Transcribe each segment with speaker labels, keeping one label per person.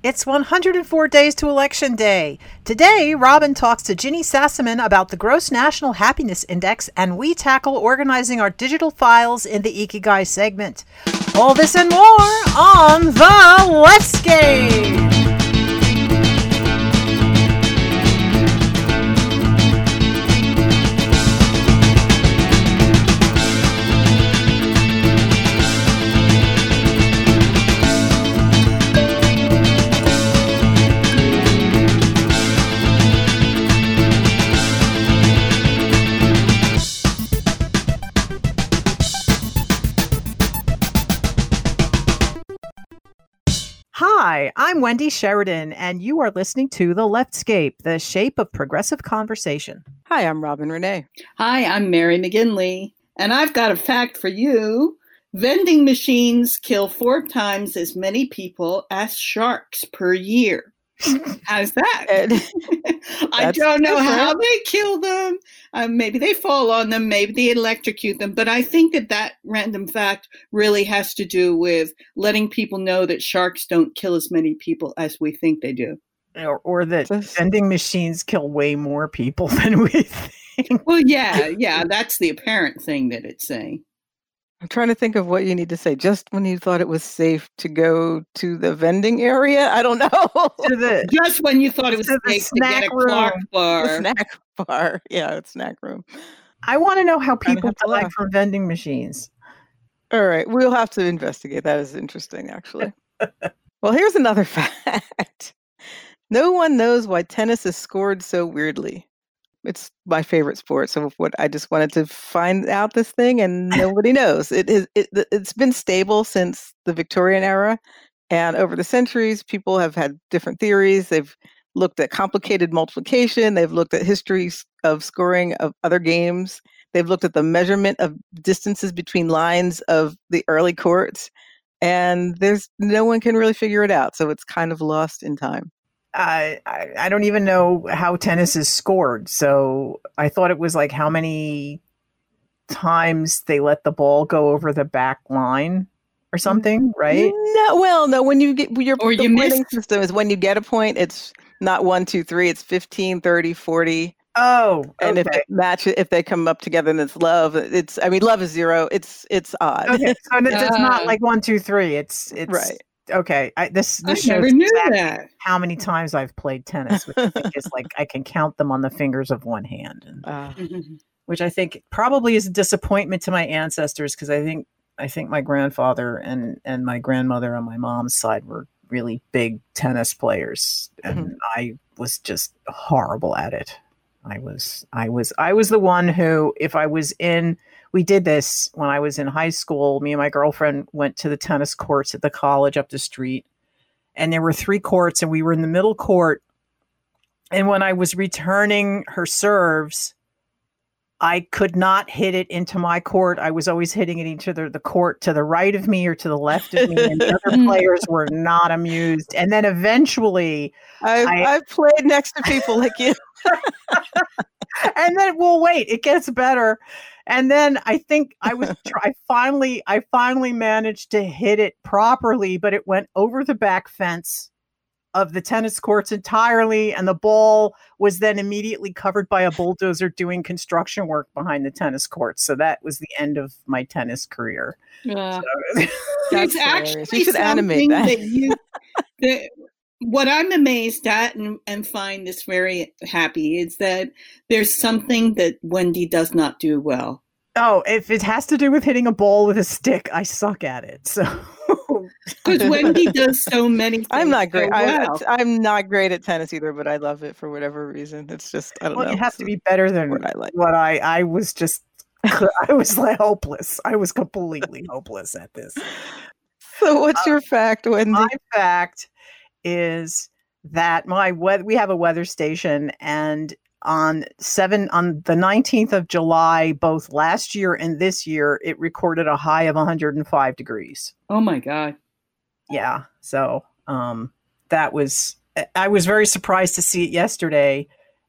Speaker 1: It's 104 days to Election Day. Today, Robin talks to Ginny Sassaman about the Gross National Happiness Index, and we tackle organizing our digital files in the Ikigai segment. All this and more on the Leftscape. Hi, I'm Wendy Sheridan, and you are listening to The Leftscape, the shape of progressive conversation.
Speaker 2: Hi, I'm Robin Renee.
Speaker 3: Hi, I'm Mary McGinley, and I've got a fact for you. Vending machines kill four times as many people as sharks per year. How's that? I don't know
Speaker 2: different.
Speaker 3: how they kill them. Um, maybe they fall on them. Maybe they electrocute them. But I think that that random fact really has to do with letting people know that sharks don't kill as many people as we think they do.
Speaker 1: Or, or that
Speaker 2: Just-
Speaker 1: vending machines kill way more people than we think.
Speaker 3: Well, yeah, yeah, that's the apparent thing that it's saying.
Speaker 2: I'm trying to think of what you need to say. Just when you thought it was safe to go to the vending area, I don't know.
Speaker 1: To the,
Speaker 3: Just when you thought it was
Speaker 1: To the
Speaker 3: safe to get a
Speaker 1: snack
Speaker 3: Clark
Speaker 1: room.
Speaker 3: bar.
Speaker 2: the snack bar. Yeah, it's snack room.
Speaker 1: I want to know how people
Speaker 2: have to
Speaker 1: die
Speaker 2: laugh.
Speaker 1: from vending machines.
Speaker 2: All right, we'll have to investigate. That is interesting, actually. well, here's another fact. No one knows why tennis is scored so weirdly. It's my favorite sport, so what I just wanted to find out this thing, and nobody knows. It is it, it's been stable since the Victorian era, and over the centuries, people have had different theories. They've looked at complicated multiplication. They've looked at histories of scoring of other games. They've looked at the measurement of distances between lines of the early courts, and there's no one can really figure it out. So it's kind of lost in time.
Speaker 1: I, I I don't even know how tennis is scored. So I thought it was like how many times they let the ball go over the back line or something, right?
Speaker 2: No, well, no. When you get your
Speaker 3: Or
Speaker 2: the
Speaker 3: you
Speaker 2: pointing
Speaker 3: missed-
Speaker 2: system is when you get a point, it's not one, two, three. It's 15, 30, 40.
Speaker 1: Oh,
Speaker 2: And if
Speaker 1: okay.
Speaker 2: it match if they come up together and it's love, it's I mean love is zero. It's it's odd.
Speaker 1: okay, so it's it's not like one, two, three. It's it's
Speaker 2: Right.
Speaker 1: Okay, I, this
Speaker 3: I
Speaker 1: this shows
Speaker 3: never knew
Speaker 1: exactly
Speaker 3: that.
Speaker 1: how many times I've played tennis, which I think is like I can count them on the fingers of one hand, and
Speaker 2: Uh,
Speaker 1: which I think probably is a disappointment to my ancestors because I think I think my grandfather and and my grandmother on my mom's side were really big tennis players, and I was just horrible at it. I was I was I was the one who if I was in we did this when I was in high school. Me and my girlfriend went to the tennis courts at the college up the street, and there were three courts, and we were in the middle court. And when I was returning her serves, I could not hit it into my court. I was always hitting it into the, the court to the right of me or to the left of me, and the other players were not amused. And then eventually,
Speaker 2: I've
Speaker 1: I-
Speaker 2: I've played next to people like you.
Speaker 1: and then we'll wait it gets better and then i think i was try- i finally i finally managed to hit it properly but it went over the back fence of the tennis courts entirely and the ball was then immediately covered by a bulldozer doing construction work behind the tennis courts so that was the end of my tennis career
Speaker 3: Yeah.
Speaker 2: That's
Speaker 3: There's
Speaker 2: hilarious.
Speaker 3: actually
Speaker 2: You should animate that.
Speaker 3: that you that what I'm amazed at and, and find this very happy is that there's something that Wendy does not do well.
Speaker 1: oh if it has to do with hitting a ball with a stick i suck at it so
Speaker 3: Because Wendy does so many things.
Speaker 2: I'm not great.
Speaker 3: so
Speaker 2: I,
Speaker 3: well.
Speaker 2: I'm not great at tennis either, but I love it for whatever reason. It's just I don't
Speaker 1: well
Speaker 2: know.
Speaker 1: It
Speaker 2: has
Speaker 1: to be better than
Speaker 2: what I like.
Speaker 1: what I I was just I was like hopeless. I was completely hopeless at this.
Speaker 2: So what's uh, your fact, Wendy?
Speaker 1: My fact is that my weather we have a weather station and on 7 on the 19th of July both last year and this year it recorded a high of 105 degrees.
Speaker 3: oh my god.
Speaker 1: Yeah. So, um that was I- I was very surprised to see it yesterday.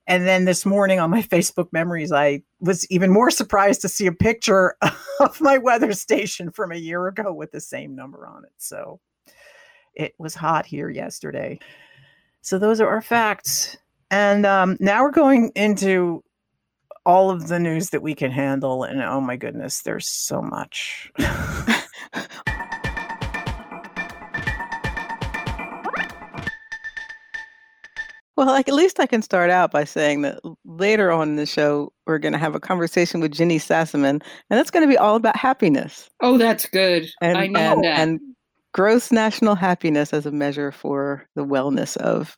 Speaker 1: And then this morning on my Facebook memories, I was even more surprised to see a picture of my weather station from a year ago with the same number on it. So it was hot here yesterday. So those are our facts. And um, now we're going into all of the news that we can handle. And oh my goodness, there's so much.
Speaker 2: Well, like at least I can start out by saying that later on in the show, we're going to have a conversation with Ginny Sassaman, and it's going to be all about happiness.
Speaker 3: Oh, that's good.
Speaker 2: And,
Speaker 3: I know
Speaker 2: and,
Speaker 3: that.
Speaker 2: and gross national happiness as a measure for the wellness of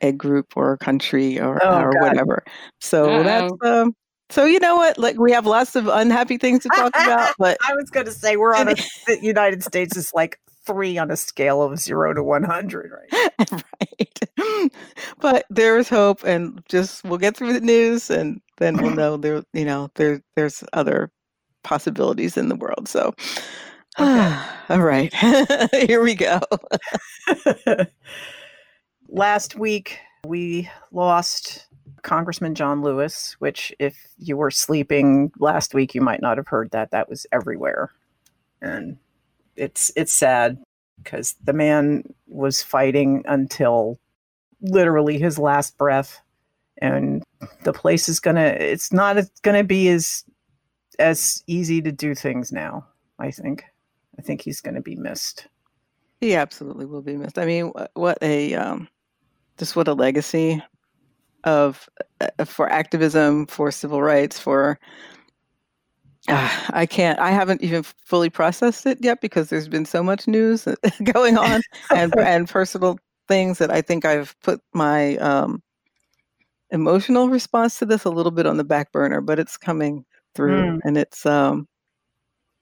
Speaker 2: a group or a country or,
Speaker 1: Oh,
Speaker 2: or
Speaker 1: God.
Speaker 2: whatever. So that's
Speaker 3: Uh-oh.
Speaker 2: um, so you know what? Like we have lots of unhappy things to talk about, but
Speaker 1: I was going to say we're on a, the United States is like three on a scale of zero to 100, right?
Speaker 2: right. But there is hope, and just we'll get through the news, and then we'll know there. You know, there there's other possibilities in the world. So,
Speaker 1: Okay.
Speaker 2: all right, here we go.
Speaker 1: Last week, we lost Congressman John Lewis, which, if you were sleeping last week, you might not have heard that. That was everywhere. And it's it's sad because the man was fighting until literally his last breath and the place is gonna it's not gonna be as as easy to do things now i think i think he's gonna be missed
Speaker 2: He absolutely will be missed. I mean, wh- what a um, just what a legacy of uh, for activism, for civil rights, for Ah, I can't. I haven't even fully processed it yet because there's been so much news going on and and personal things that I think I've put my um, emotional response to this a little bit on the back burner. But it's coming through,
Speaker 1: Mm.
Speaker 2: and it's um,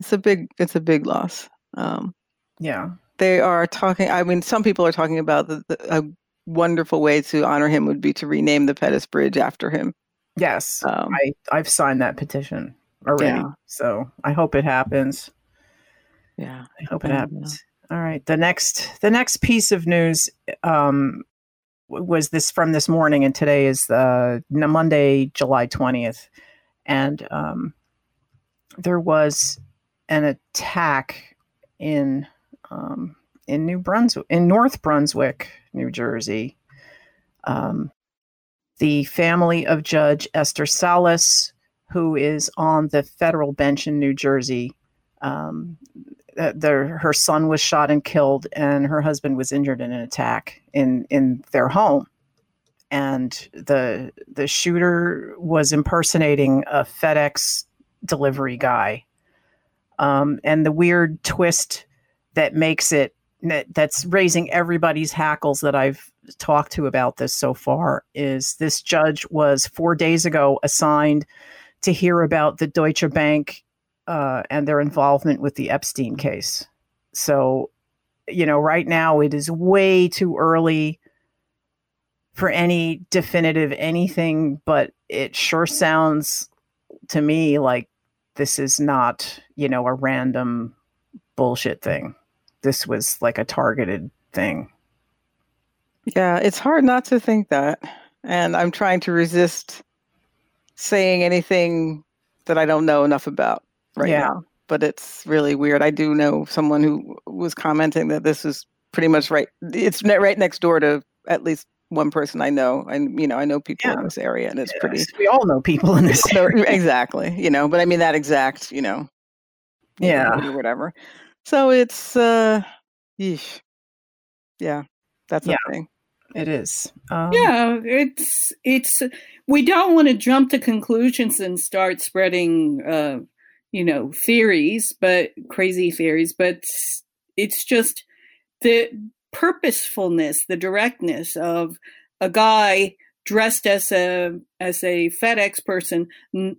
Speaker 2: it's a big it's a big loss. Um,
Speaker 1: yeah
Speaker 2: they are talking. I mean, some people are talking about the, the, a wonderful way to honor him would be to rename the Pettus Bridge after him.
Speaker 1: yes
Speaker 2: Um,
Speaker 1: I I've signed that petition already,
Speaker 2: Yeah.
Speaker 1: so I hope it happens.
Speaker 2: yeah.
Speaker 1: I hope it happens. All right. The next the next piece of news um, was this from this morning, and today is the Monday, July twentieth, and um, there was an attack in um, in New Brunswick, in North Brunswick, New Jersey. Um, the family of Judge Esther Salas, who is on the federal bench in New Jersey, um, their her son was shot and killed, and her husband was injured in an attack in in their home. And the the shooter was impersonating a FedEx delivery guy. Um, and the weird twist that makes it that, that's raising everybody's hackles that I've talked to about this so far is this judge was four days ago assigned to hear about the Deutsche Bank uh, and their involvement with the Epstein case. So, you know, right now it is way too early for any definitive anything, but it sure sounds to me like this is not, you know, a random bullshit thing. This was like a targeted thing.
Speaker 2: Yeah, it's hard not to think that. And I'm trying to resist saying anything that I don't know enough about right
Speaker 1: Yeah.
Speaker 2: now. But it's really weird. I do know someone who was commenting that this is pretty much right. It's right next door to at least one person I know. And, you know, I know people in this area and it's pretty.
Speaker 1: We all know people in this.
Speaker 2: So, exactly. You know, but I mean, that exact, you know,
Speaker 1: Yeah.
Speaker 2: or whatever. So it's, uh, yeesh. Yeah, that's
Speaker 1: Yeah.
Speaker 2: a thing.
Speaker 1: It is. Um,
Speaker 3: yeah, it's it's we don't want to jump to conclusions and start spreading uh you know theories, but crazy theories, but it's just the purposefulness, the directness of a guy dressed as a as a FedEx person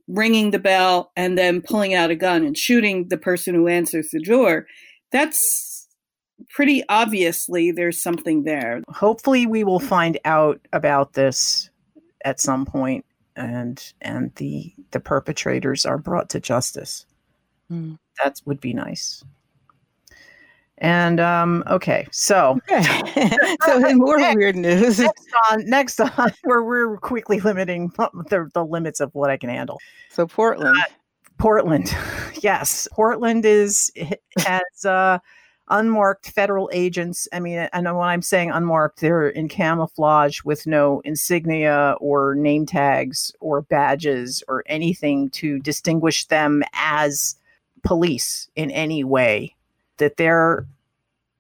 Speaker 3: ringing the bell and then pulling out a gun and shooting the person who answers the door. That's pretty obviously there's something there.
Speaker 1: hopefully we will find out about this at some point and and the the perpetrators are brought to justice
Speaker 2: Hmm.
Speaker 1: that would be nice and um okay so
Speaker 2: Okay. so in more weird news,
Speaker 1: next on next on we're, we're quickly limiting the, the limits of what i can handle
Speaker 2: so Portland.
Speaker 1: Portland. Yes, Portland is has uh, unmarked federal agents. I mean, I know when I'm saying unmarked, they're in camouflage with no insignia or name tags or badges or anything to distinguish them as police in any way. That they're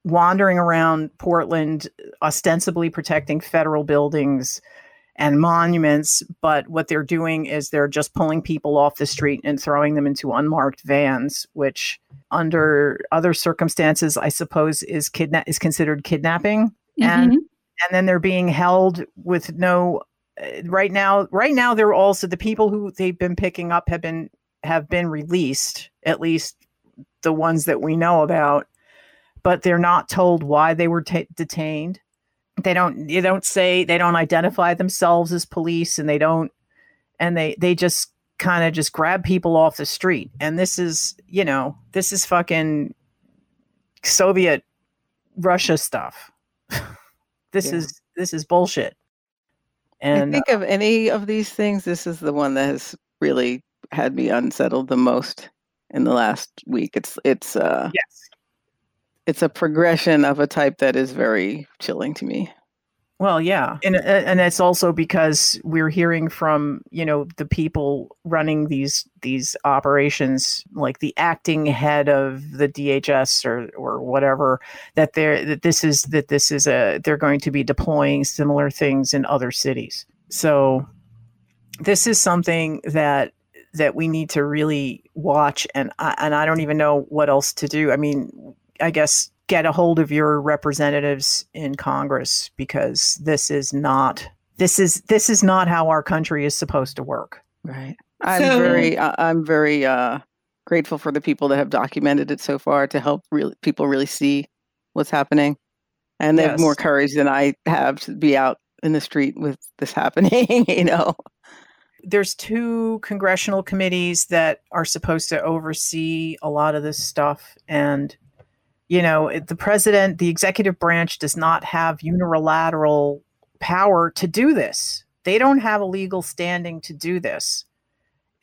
Speaker 1: wandering around Portland, ostensibly protecting federal buildings and monuments, but what they're doing is they're just pulling people off the street and throwing them into unmarked vans, which under other circumstances, I suppose, is kidna- is considered kidnapping. Mm-hmm. And and then they're being held with no uh, right now right now they're also the people who they've been picking up have been have been released at least the ones that we know about but they're not told why they were t- detained. They don't they don't say they don't identify themselves as police and they don't and they they just kind of just grab people off the street. And this is you know this is fucking soviet russia stuff. This yeah. is this is bullshit.
Speaker 2: And I think of any of these things this is the one that has really had me unsettled the most in the last week it's it's uh
Speaker 1: yes
Speaker 2: it's a progression of a type that is very chilling to me.
Speaker 1: Well, yeah, and uh, and it's also because we're hearing from you know the people running these these operations, like the acting head of the DHS or or whatever, that they're that this is that this is a they're going to be deploying similar things in other cities. So this is something that that we need to really watch, and I, and I don't even know what else to do. I mean, I guess, get a hold of your representatives in Congress because this is not this is this is not how our country is supposed to work.
Speaker 2: Right. I'm so, very I'm very uh, grateful for the people that have documented it so far to help really people really see what's happening, and they yes. have more courage than I have to be out in the street with this happening. you know
Speaker 1: there's two congressional committees that are supposed to oversee a lot of this stuff and you know, the president, the executive branch does not have unilateral power to do this. They don't have a legal standing to do this.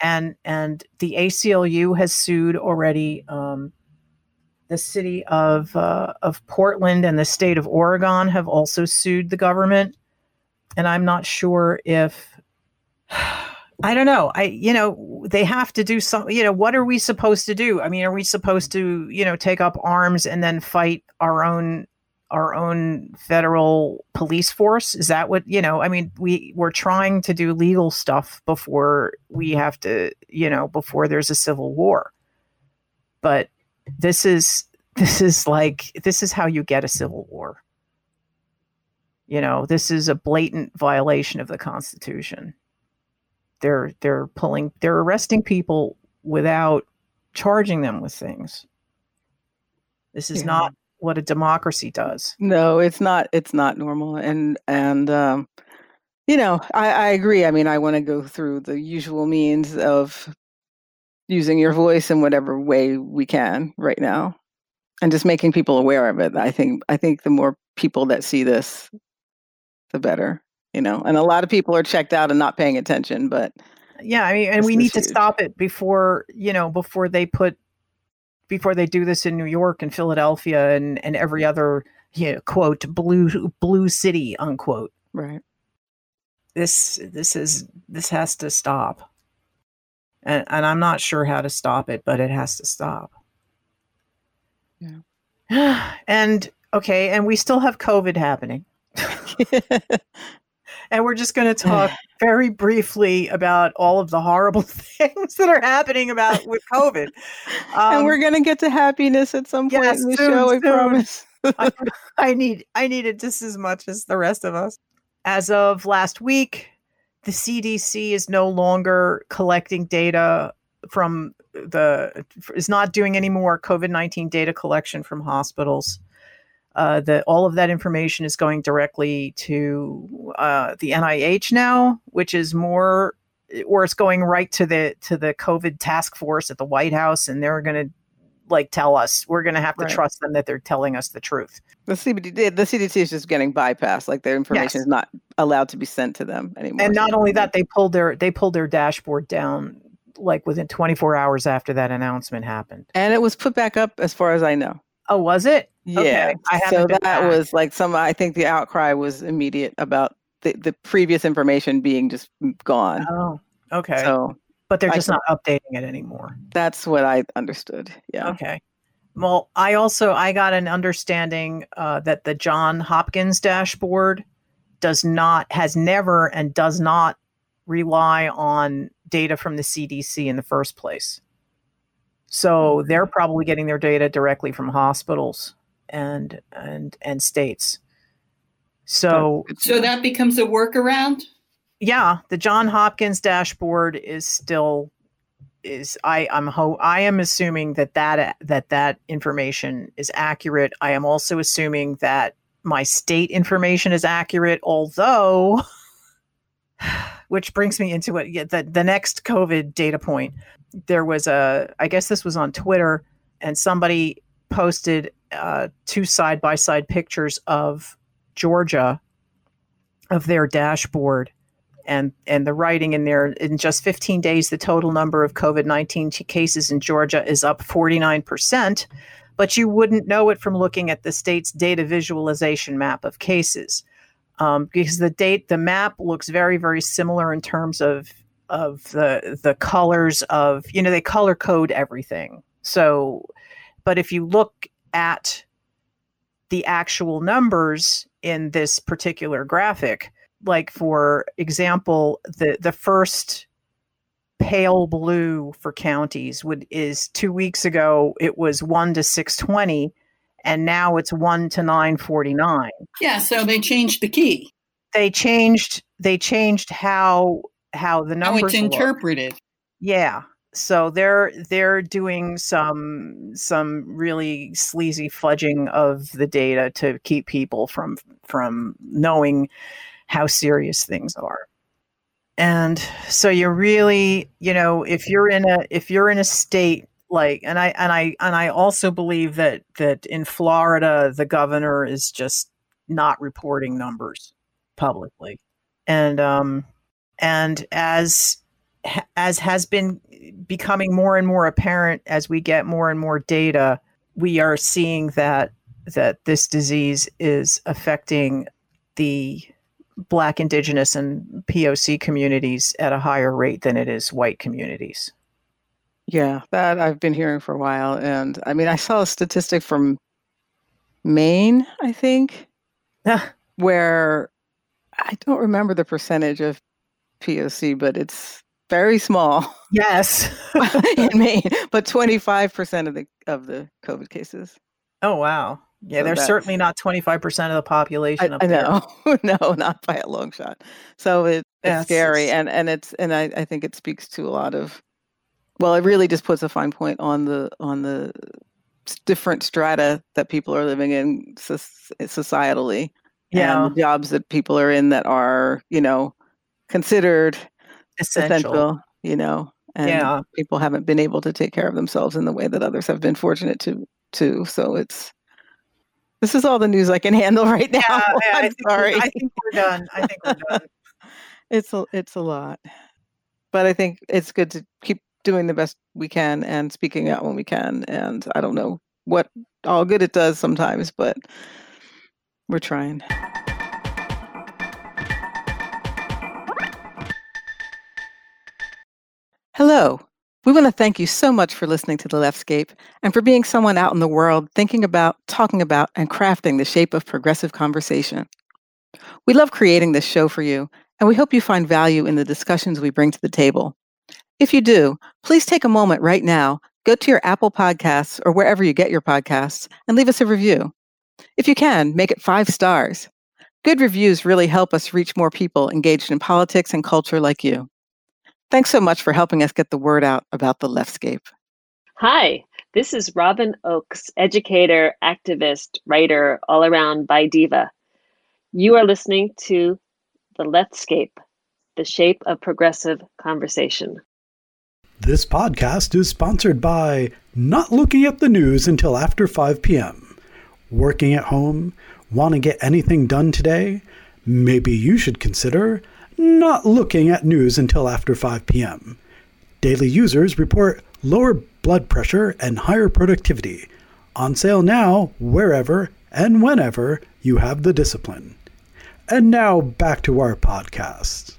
Speaker 1: And and the ACLU has sued already um, the city of uh, of Portland and the state of Oregon have also sued the government. And I'm not sure if I don't know. I, you know, they have to do some, you know, what are we supposed to do? I mean, are we supposed to, you know, take up arms and then fight our own, our own federal police force? Is that what, you know, I mean, we, we're trying to do legal stuff before we have to, you know, before there's a civil war. But this is, this is like, this is how you get a civil war. You know, this is a blatant violation of the Constitution they're they're pulling they're arresting people without charging them with things. This is yeah. not what a democracy does.
Speaker 2: No it's not it's not normal and and um you know i i agree. I mean i want to go through the usual means of using your voice in whatever way we can right now and just making people aware of it. I think i think the more people that see this the better you know and a lot of people are checked out and not paying attention but
Speaker 1: yeah i mean and we need huge. to stop it before you know before they put before they do this in new york and philadelphia and and every other you know, quote blue blue city unquote.
Speaker 2: Right.
Speaker 1: This this is this has to stop. And and i'm not sure how to stop it but it has to stop. Yeah. And okay and we still have covid happening and we're just going to talk very briefly about all of the horrible things that are happening about with COVID.
Speaker 2: Um, and we're going to get to happiness at some point yes, in the soon, show. I promise.
Speaker 1: I, I need I need it just as much as the rest of us. As of last week, the CDC is no longer collecting data from the is not doing any more COVID nineteen data collection from hospitals uh, that all of that information is going directly to uh, the NIH now, which is more, or it's going right to the to the COVID task force at the White House, and they're going to like tell us we're going to have to right. trust them that they're telling us the truth.
Speaker 2: The CDC, the CDC is just getting bypassed; like their information yes. is not allowed to be sent to them anymore.
Speaker 1: And not only that, they pulled their they pulled their dashboard down like within 24 hours after that announcement happened.
Speaker 2: And it was put back up, as far as I know.
Speaker 1: Oh, was it?
Speaker 2: Yeah.
Speaker 1: Okay, I
Speaker 2: so
Speaker 1: been
Speaker 2: that was like some. I think the outcry was immediate about the, the previous information being just gone.
Speaker 1: Oh, okay.
Speaker 2: So
Speaker 1: but they're just
Speaker 2: can-
Speaker 1: not updating it anymore.
Speaker 2: that's what I understood. Yeah.
Speaker 1: Okay. Well, I also I got an understanding uh, that the John Hopkins dashboard does not has never and does not rely on data from the CDC in the first place. So they're probably getting their data directly from hospitals and and and states. So
Speaker 3: So that becomes a workaround?
Speaker 1: yeah, the John Hopkins dashboard is still is I I'm ho- I am assuming that that that that information is accurate. I am also assuming that my state information is accurate, although which brings me into what yeah, the the next COVID data point. There was a I guess this was on Twitter and somebody posted uh, two side by side pictures of Georgia of their dashboard and and the writing in there. In just 15 days the total number of covid-19 cases in georgia is up 49% but you wouldn't know it from looking at the state's data visualization map of cases. Um, because the date the map looks very very similar in terms of of the the colors of you know they color code everything. So but if you look at the actual numbers in this particular graphic like for example the the first pale blue for counties would is 2 weeks ago it was 1 to 620 and now it's 1 to 949
Speaker 3: Yeah, so they changed the key.
Speaker 1: they changed they changed how how the
Speaker 3: How
Speaker 1: numbers
Speaker 3: it's
Speaker 1: look.
Speaker 3: interpreted.
Speaker 1: Yeah. So they're they're doing some some really sleazy fudging of the data to keep people from from knowing how serious things are. And so you're really, you know, if you're in a if you're in a state like and I and I and I also believe that that in Florida the governor is just not reporting numbers publicly. And um and as as has been becoming more and more apparent as we get more and more data, we are seeing that that this disease is affecting the Black, Indigenous, and POC communities at a higher rate than it is white communities.
Speaker 2: Yeah, that I've been hearing for a while. And I mean, I saw a statistic from Maine, I think, where I don't remember the percentage of POC, but it's very small
Speaker 1: yes.
Speaker 2: in Maine, but 25% of the of the COVID cases.
Speaker 1: oh wow. Yeah,
Speaker 2: So
Speaker 1: they're certainly not twenty five percent of the population.
Speaker 2: I,
Speaker 1: up
Speaker 2: I
Speaker 1: there.
Speaker 2: know, no, not by a long shot. So it, it's
Speaker 1: Yeah, it's-
Speaker 2: scary, and and it's and I, I think it speaks to a lot of. Well, it really just puts a fine point on the on the different strata that people are living in societally,
Speaker 1: Yeah,
Speaker 2: and the jobs that people are in that are you know considered
Speaker 1: essential.
Speaker 2: essential. You know, and
Speaker 1: Yeah.
Speaker 2: people haven't been able to take care of themselves in the way that others have been fortunate to to. So it's. This is all the news I can handle right now.
Speaker 1: Yeah, yeah, I
Speaker 2: I'm
Speaker 1: we're-
Speaker 2: sorry.
Speaker 1: I think we're done. I think we're done.
Speaker 2: it's a it's a lot but i think it's good to keep doing the best we can and speaking out when we can and i don't know what all good it does sometimes but we're trying hello we want to thank you so much for listening to the leftscape and for being someone out in the world thinking about talking about and crafting the shape of progressive conversation we love creating this show for you and we hope you find value in the discussions we bring to the table. If you do, please take a moment right now, go to your Apple Podcasts or wherever you get your podcasts, and leave us a review. If you can, make it five stars. Good reviews really help us reach more people engaged in politics and culture like you. Thanks so much for helping us get the word out about the leftscape.
Speaker 4: Hi, this is Robin Oakes, educator, activist, writer, all around by diva. You are listening to The Leftscape, the shape of progressive conversation.
Speaker 5: This podcast is sponsored by not looking at the news until after 5 p.m. Working at home? Want to get anything done today? Maybe you should consider not looking at news until after 5 p.m. Daily users report lower blood pressure and higher productivity. On sale now, wherever and whenever you have the discipline. And now back to our podcast.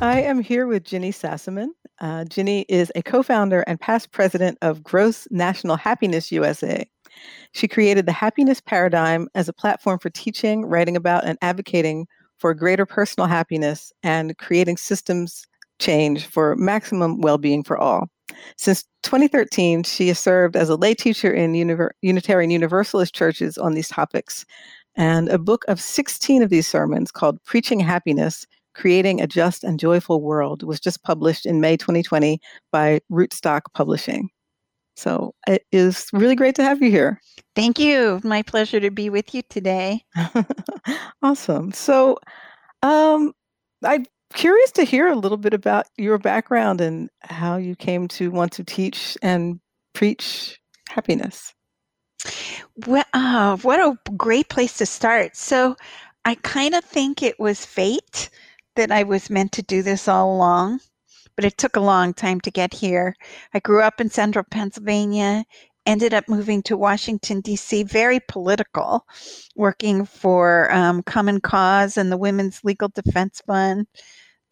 Speaker 2: I am here with Ginny Sassaman. Uh, Ginny is a co founder and past president of Gross National Happiness USA. She created the Happiness Paradigm as a platform for teaching, writing about, and advocating for greater personal happiness and creating systems change for maximum well being for all. Since 2013, she has served as a lay teacher in Univer- Unitarian Universalist churches on these topics. And a book of 16 of these sermons called Preaching Happiness Creating a Just and Joyful World was just published in May 2020 by Rootstock Publishing. So it is really great to have you here.
Speaker 6: Thank you. My pleasure to be with you today.
Speaker 2: awesome. So um, I'm curious to hear a little bit about your background and how you came to want to teach and preach happiness.
Speaker 6: Well, uh, what a great place to start. So I kind of think it was fate that I was meant to do this all along, but it took a long time to get here. I grew up in central Pennsylvania, ended up moving to Washington, D.C., very political, working for um, Common Cause and the Women's Legal Defense Fund.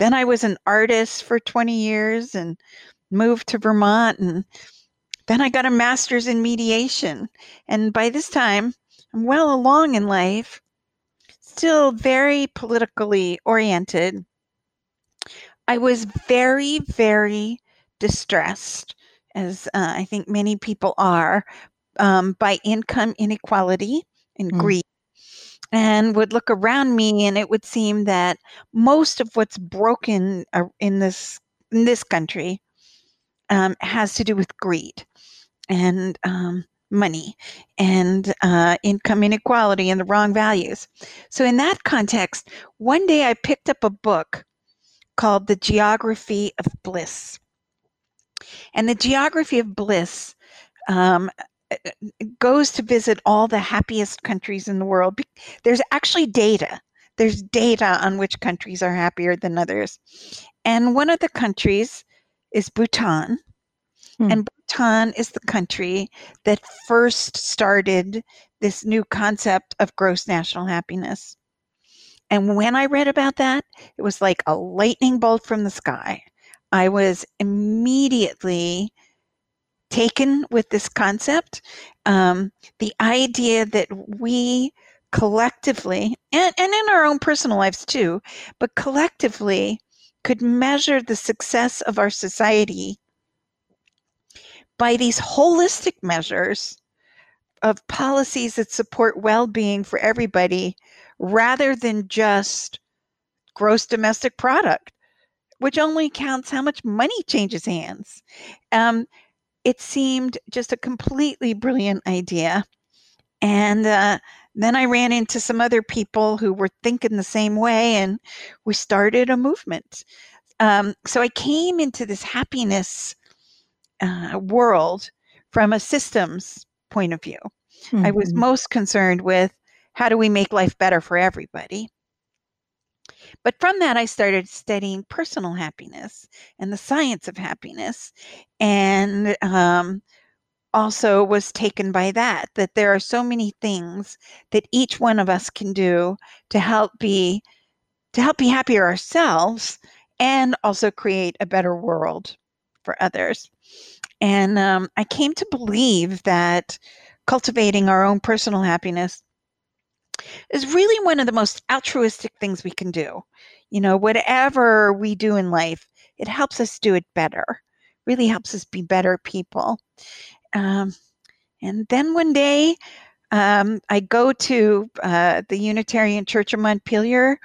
Speaker 6: Then I was an artist for 20 years and moved to Vermont. And then I got a master's in mediation. And by this time, I'm well along in life still very politically oriented. I was very, very distressed, as uh, I think many people are, um, by income inequality and mm. greed. And would look around me, and it would seem that most of what's broken uh, in this in this country um, has to do with greed, and um, money and uh, income inequality and the wrong values. So, in that context, one day I picked up a book called The Geography of Bliss. And the Geography of Bliss um, goes to visit all the happiest countries in the world. There's actually data. There's data on which countries are happier than others. And one of the countries is Bhutan. Hmm. And Bhutan is the country that first started this new concept of gross national happiness. And when I read about that, it was like a lightning bolt from the sky. I was immediately taken with this concept. Um, the idea that we collectively, and, and in our own personal lives too, but collectively could measure the success of our society by these holistic measures of policies that support well being for everybody rather than just gross domestic product, which only counts how much money changes hands. Um, it seemed just a completely brilliant idea. And uh, then I ran into some other people who were thinking the same way, and we started a movement. Um, so I came into this happiness uh, world from a systems point of view. Mm-hmm. I was mm-hmm. most concerned with how do we make life better for everybody. But from that, I started studying personal happiness and the science of happiness, and um, also was taken by that. That there are so many things that each one of us can do to help be to help be happier ourselves, and also create a better world for others. And um, I came to believe that cultivating our own personal happiness is really one of the most altruistic things we can do. You know, whatever we do in life, it helps us do it better, really helps us be better people. Um, and then one day, um, I go to uh, the Unitarian Church of Montpelier,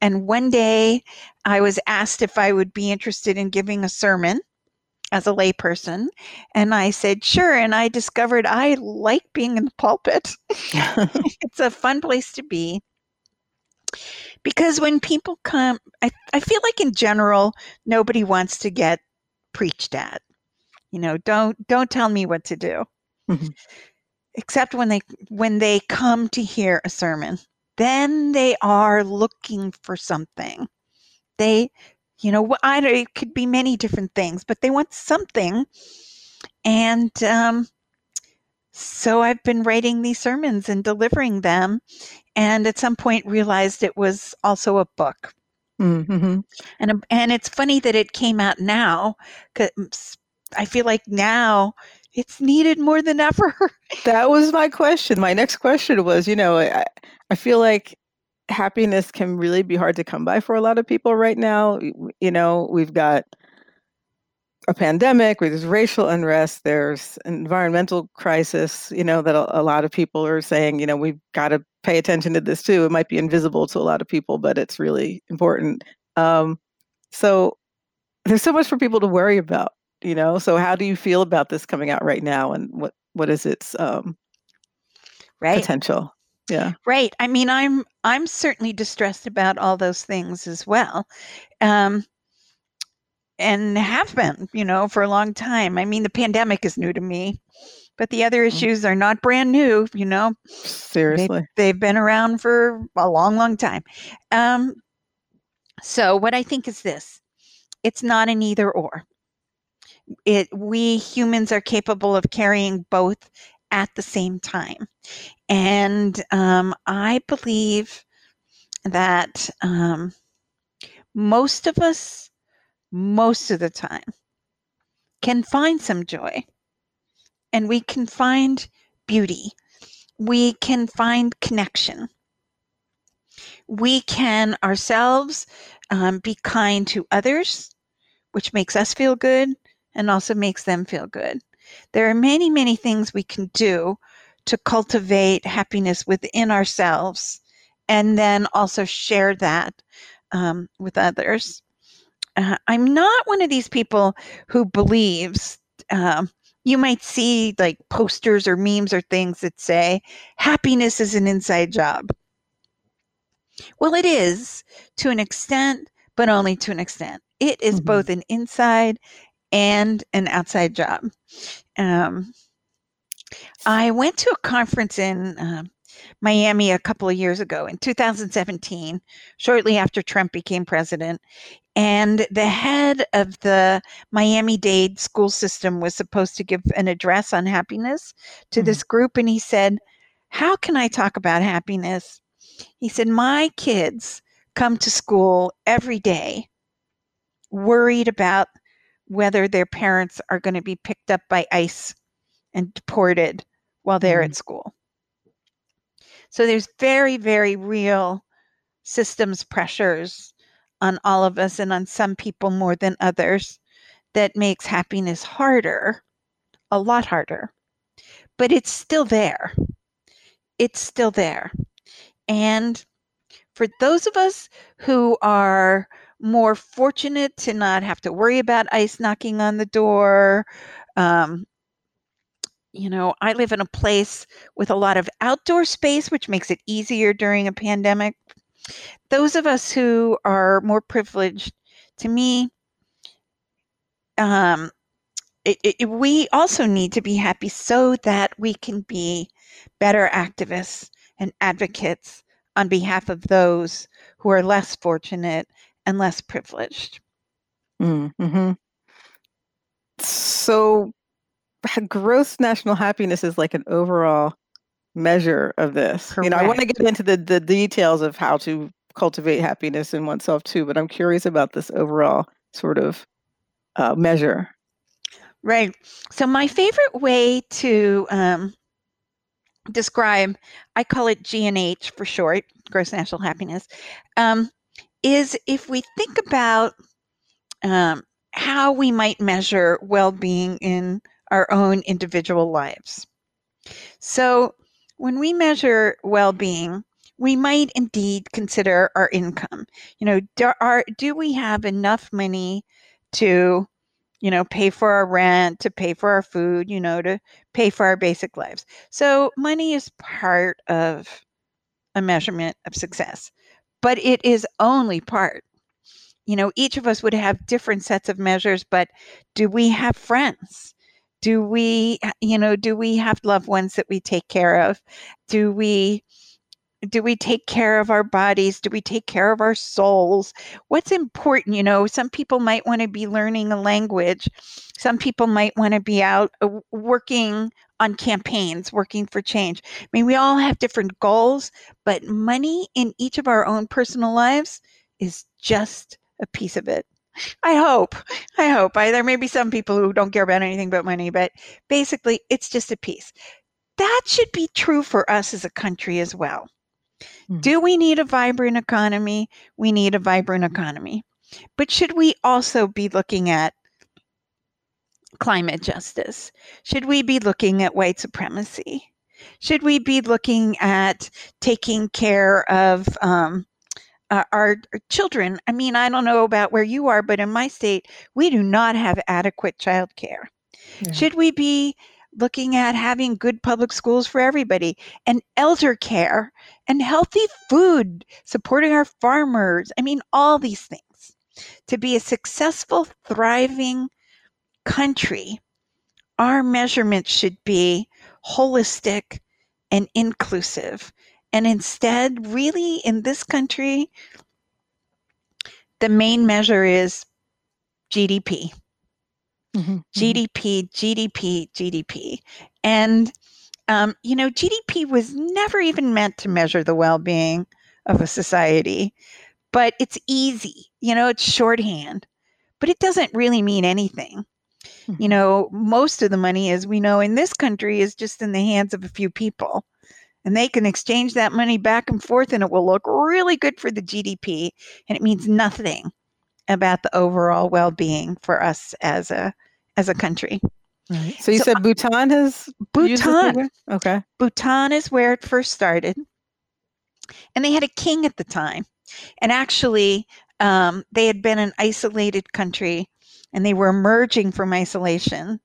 Speaker 6: and one day I was asked if I would be interested in giving a sermon as a layperson. And I said, sure. And I discovered I like being in the pulpit. it's a fun place to be. Because when people come, I, I feel like in general, nobody wants to get preached at. You know, don't don't tell me what to do. Mm-hmm. Except when they when they come to hear a sermon then they are looking for something. They, you know, I don't, it could be many different things, but they want something. And um, so I've been writing these sermons and delivering them. And at some point realized it was also a book.
Speaker 2: Mm-hmm.
Speaker 6: And, and it's funny that it came out now because I feel like now it's needed more than ever.
Speaker 2: That was my question. My next question was, you know, I, I feel like happiness can really be hard to come by for a lot of people right now. You know, we've got a pandemic, there's racial unrest, there's environmental crisis, you know, that a, a lot of people are saying, you know, we've got to pay attention to this too. It might be invisible to a lot of people, but it's really important. Um, so there's so much for people to worry about you know so how do you feel about this coming out right now and what what is its um
Speaker 6: right
Speaker 2: potential yeah.
Speaker 6: Right i mean i'm i'm certainly distressed about all those things as well um and have been you know for a long time. I mean the pandemic is new to me but the other
Speaker 2: Mm.
Speaker 6: issues are not brand new you know?
Speaker 2: Seriously.
Speaker 6: they, they've been around for a long long time. Um so what i think is this it's not an either or. It we humans are capable of carrying both at the same time and um, i believe that um, most of us most of the time can find some joy and we can find beauty we can find connection we can ourselves um, be kind to others which makes us feel good and also makes them feel good. There are many, many things we can do to cultivate happiness within ourselves and then also share that um, with others. Uh, I'm not one of these people who believes. Um, you might see like posters or memes or things that say happiness is an inside job. Well, it is to an extent, but only to an extent. It is
Speaker 2: Mhm.
Speaker 6: both an inside and an outside job. Um, I went to a conference in uh, Miami a couple of years ago in 2017, shortly after Trump became president. And the head of the Miami Dade school system was supposed to give an address on happiness to
Speaker 2: Mhm.
Speaker 6: this group. And he said, How can I talk about happiness? He said, My kids come to school every day worried about whether their parents are going to be picked up by ICE and deported while they're at school. So there's very, very real systems pressures on all of us and on some people more than others that makes happiness harder, a lot harder. But it's still there. It's still there. And for those of us who are more fortunate to not have to worry about ice knocking on the door. Um, you know, I live in a place with a lot of outdoor space, which makes it easier during a pandemic. Those of us who are more privileged, to me, um, it, it, we also need to be happy so that we can be better activists and advocates on behalf of those who are less fortunate and less privileged.
Speaker 2: Mm-hmm. So, gross national happiness is like an overall measure of this. You know, I want to get into the, the details of how to cultivate happiness in oneself too, but I'm curious about this overall sort of uh, measure.
Speaker 6: Right. So, my favorite way to um, describe, I call it GNH for short, gross national happiness, um, is if we think about um, how we might measure well being in our own individual lives. So, when we measure well being, we might indeed consider our income. You know, do, are, do we have enough money to, you know, pay for our rent, to pay for our food, you know, to pay for our basic lives? So, money is part of a measurement of success, but it is only part you know each of us would have different sets of measures but do we have friends do we you know do we have loved ones that we take care of do we do we take care of our bodies? Do we take care of our souls? What's important? You know, some people might want to be learning a language. Some people might want to be out uh, working on campaigns, working for change. I mean, we all have different goals, but money in each of our own personal lives is just a piece of it. I hope. I hope. I, there may be some people who don't care about anything but money, but basically, it's just a piece. That should be true for us as a country as well. Mm-hmm. Do we need a vibrant economy? We need a vibrant economy. But should we also be looking at climate justice? Should we be looking at white supremacy? Should we be looking at taking care of um, uh, our, children? I mean, I don't know about where you are, but in my state, we do not have adequate child care. Yeah. Should we be looking at having good public schools for everybody and elder care and healthy food, supporting our farmers. I mean, all these things. To be a successful, thriving country, our measurements should be holistic and inclusive. And instead, really, in this country, the main measure is GDP. Mm-hmm, GDP, GDP, GDP. And, um, you know, GDP was never even meant to measure the well being of a society, but it's easy. You know, it's shorthand, but it doesn't really mean anything. Mm-hmm. You know, most of the money, as we know in this country, is just in the hands of a few people. And they can exchange that money back and forth, and it will look really good for the GDP. And it means nothing about the overall well-being for us as a as a country.
Speaker 2: Right. So you so, said Bhutan has
Speaker 6: Bhutan.
Speaker 2: Okay.
Speaker 6: Bhutan is where it first started, and they had a king at the time, and actually um, they had been an isolated country, and they were emerging from isolation.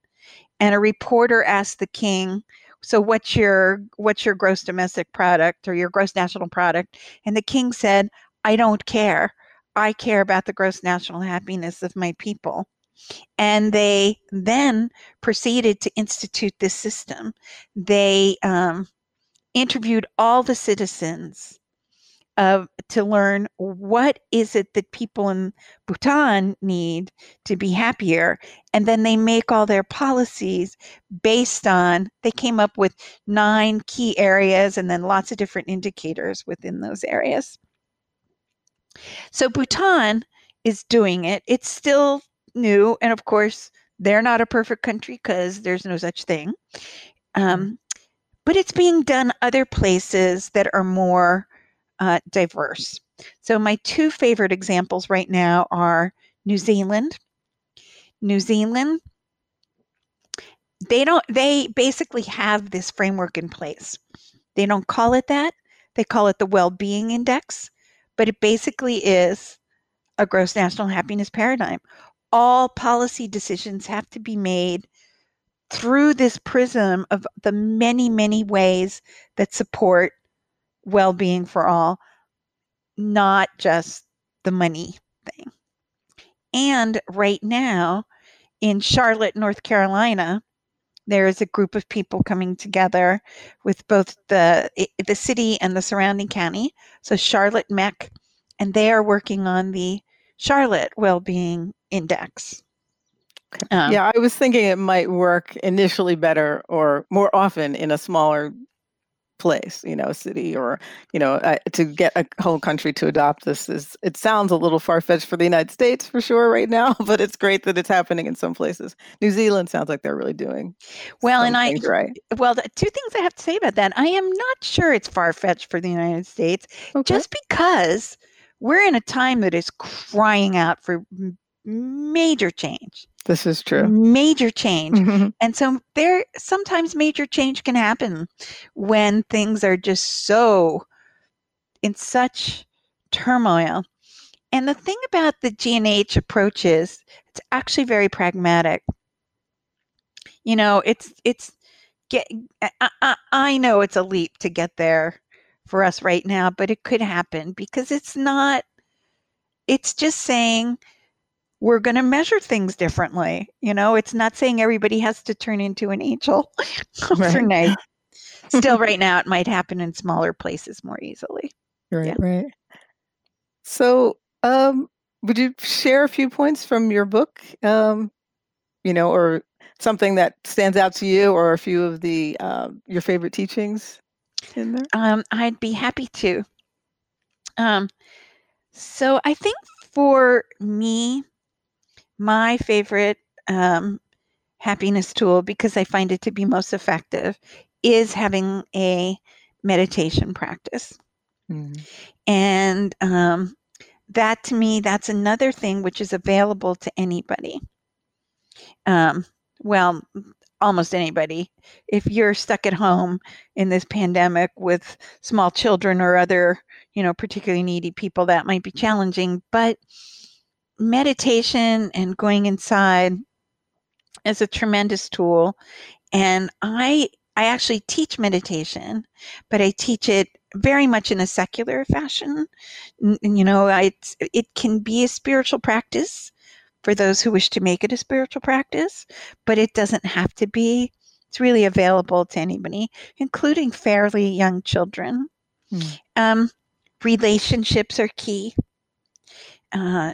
Speaker 6: And a reporter asked the king, "So what's your what's your gross domestic product or your gross national product?" And the king said, "I don't care." I care about the gross national happiness of my people. And they then proceeded to institute this system. They um, interviewed all the citizens of to learn what is it that people in Bhutan need to be happier and then they make all their policies based on they came up with nine key areas and then lots of different indicators within those areas so Bhutan is doing it. It's still new. And of course, they're not a perfect country because there's no such thing. Um, mm-hmm. but it's being done other places that are more uh, diverse. So, my two favorite examples right now are New Zealand. New Zealand, they don't, they basically have this framework in place. They don't call it that, they call it the Well Being Index but it basically is a gross national happiness paradigm. All policy decisions have to be made through this prism of the many, many ways that support well being for all, not just the money thing. And right now in Charlotte, North Carolina, there is a group of people coming together with both the the city and the surrounding county. So Charlotte MEC, and they are working on the Charlotte Wellbeing Index.
Speaker 2: Um, yeah, I was thinking it might work initially better or more often in a smaller place, you know, city or, you know, uh, to get a whole country to adopt this is, it sounds a little far fetched for the United States for sure right now, but it's great that it's happening in some places. New Zealand sounds like they're really doing
Speaker 6: well. And I,
Speaker 2: right.
Speaker 6: well, the two things I have to say about that. I am not sure it's far fetched for the United States okay. just because we're in a time that is crying out for major change.
Speaker 2: This is true.
Speaker 6: Major change. Mm-hmm. And so there sometimes major change can happen when things are just so in such turmoil. And the thing about the GNH approach is it's actually very pragmatic. You know, it's it's get I, I, I know it's a leap to get there for us right now, but it could happen because it's not it's just saying we're going to measure things differently. You know, it's not saying everybody has to turn into an angel overnight. Still, right now, it might happen in smaller places more easily.
Speaker 2: Right,
Speaker 6: Yeah.
Speaker 2: right. So, um, would you share a few points from your book? Um, you know, or something that stands out to you, or a few of the um, your favorite teachings in there?
Speaker 6: Um, I'd be happy to. Um, so I think for me, my favorite um, happiness tool, because I find it to be most effective, is having a meditation practice.
Speaker 2: Mhm.
Speaker 6: And um, that to me, that's another thing which is available to anybody. Um, well, almost anybody. If you're stuck at home in this pandemic with small children or other, you know, particularly needy people, that might be challenging. But meditation and going inside is a tremendous tool. And I I actually teach meditation, but I teach it very much in a secular fashion. N- You know, I, it can be a spiritual practice for those who wish to make it a spiritual practice, but it doesn't have to be. It's really available to anybody, including fairly young children.
Speaker 2: Mm.
Speaker 6: Um, relationships are key. Uh,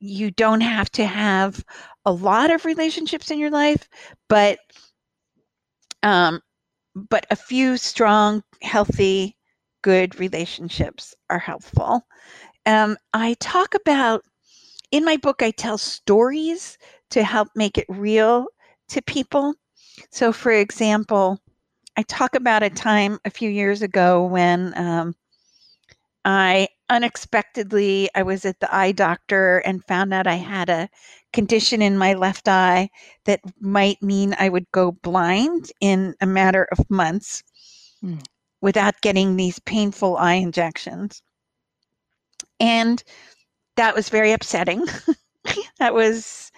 Speaker 6: you don't have to have a lot of relationships in your life, but um, but a few strong, healthy, good relationships are helpful. Um, I talk about in my book. I tell stories to help make it real to people. So, for example, I talk about a time a few years ago when um, I unexpectedly I was at the eye doctor and found out I had a condition in my left eye that might mean I would go blind in a matter of months
Speaker 2: Mm.
Speaker 6: without getting these painful eye injections. And that was very upsetting. that was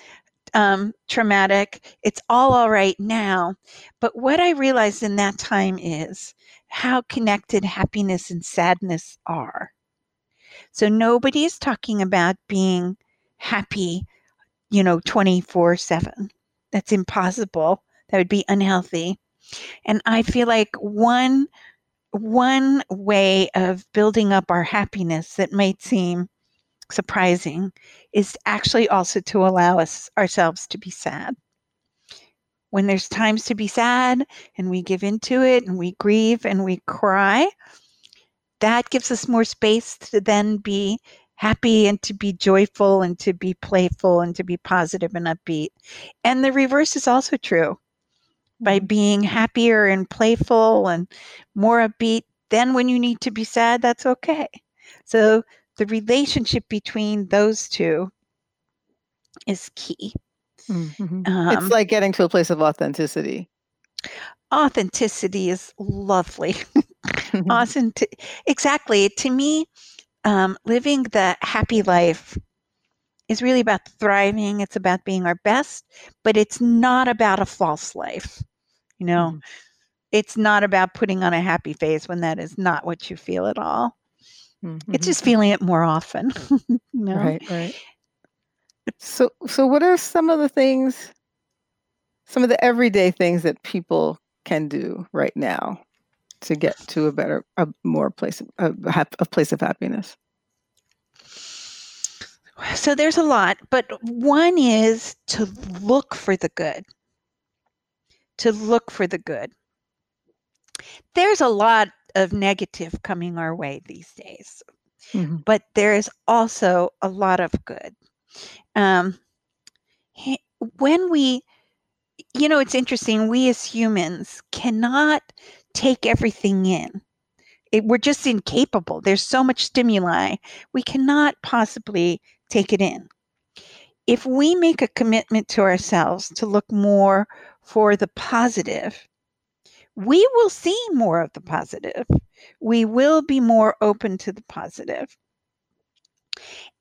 Speaker 6: um, traumatic. It's all all right now. But what I realized in that time is how connected happiness and sadness are. So nobody is talking about being happy, you know, 24 7. That's impossible. That would be unhealthy. And I feel like one one way of building up our happiness that might seem surprising is actually also to allow us ourselves to be sad. When there's times to be sad and we give into it and we grieve and we cry, that gives us more space to then be happy and to be joyful and to be playful and to be positive and upbeat. And the reverse is also true. By being happier and playful and more upbeat, then when you need to be sad, that's okay. So the relationship between those two is key.
Speaker 2: Mhm.
Speaker 6: Um,
Speaker 2: it's like getting to a place of authenticity.
Speaker 6: authenticity is lovely.
Speaker 2: Mm-hmm.
Speaker 6: Authentic, exactly. To me, um, living the happy life is really about thriving. It's about being our best, but it's not about a false life. You know,
Speaker 2: Mhm.
Speaker 6: it's not about putting on a happy face when that is not what you feel at all. It's
Speaker 2: Mhm.
Speaker 6: just feeling it more often. you know?
Speaker 2: Right, right. So, so what are some of the things, some of the everyday things that people can do right now to get to a better, a more place, a, a place of happiness?
Speaker 6: So there's a lot, but one is to look for the good. To look for the good. There's a lot of negative coming our way these days,
Speaker 2: Mhm.
Speaker 6: but there is also a lot of good. Um, when we, you know, it's interesting, we as humans cannot take everything in. It, we're just incapable. There's so much stimuli. We cannot possibly take it in. If we make a commitment to ourselves to look more for the positive, we will see more of the positive. We will be more open to the positive.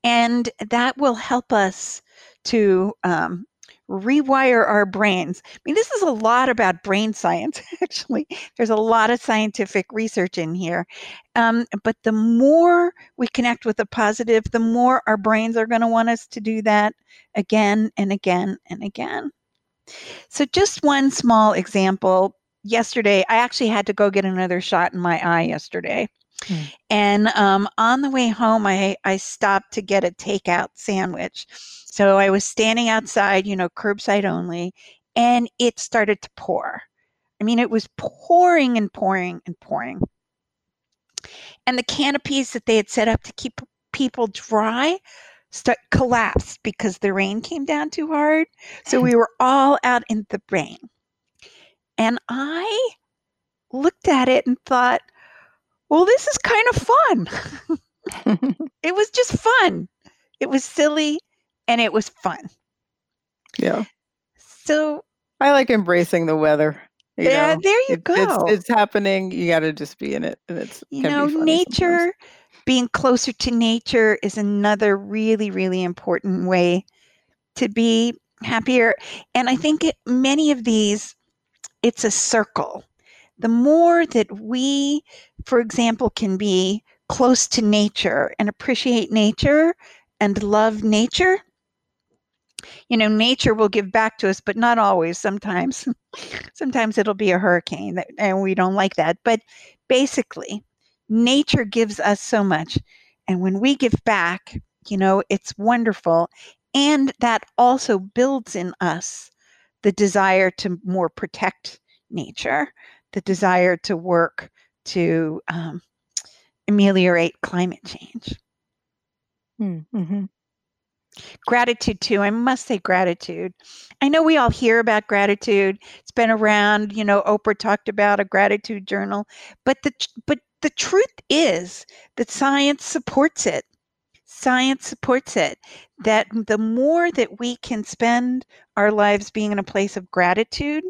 Speaker 6: And that will help us to um, rewire our brains. I mean, this is a lot about brain science, actually. There's a lot of scientific research in here. Um, but the more we connect with the positive, the more our brains are going to want us to do that again and again and again. So, just one small example yesterday, I actually had to go get another shot in my eye yesterday.
Speaker 2: Hmm.
Speaker 6: And um, on the way home, I, I stopped to get a takeout sandwich. So I was standing outside, you know, curbside only, and it started to pour. I mean, it was pouring and pouring and pouring. And the canopies that they had set up to keep people dry start collapsed because the rain came down too hard. So we were all out in the rain. And I looked at it and thought, well, this is kind of fun. it was just fun. It was silly and it was fun.
Speaker 2: yeah.
Speaker 6: So
Speaker 2: I like embracing the weather. you
Speaker 6: there,
Speaker 2: know.
Speaker 6: there you
Speaker 2: It-
Speaker 6: go.
Speaker 2: It's, it's happening. You got to just be in it, and it's
Speaker 6: you know,
Speaker 2: funny sometimes.
Speaker 6: nature, being closer to nature is another really, really important way to be happier. And I think it, many of these, it's a circle. The more that we, for example, can be close to nature and appreciate nature and love nature, you know, nature will give back to us, but not always. Sometimes, sometimes it'll be a hurricane, and we don't like that. But basically, nature gives us so much, and when we give back, you know, it's wonderful, and that also builds in us the desire to more protect nature, the desire to work to um, ameliorate climate change.
Speaker 2: Mm-hmm.
Speaker 6: gratitude too i must say gratitude i know we all hear about gratitude it's been around you know oprah talked about a gratitude journal but the but the truth is that science supports it science supports it that the more that we can spend our lives being in a place of gratitude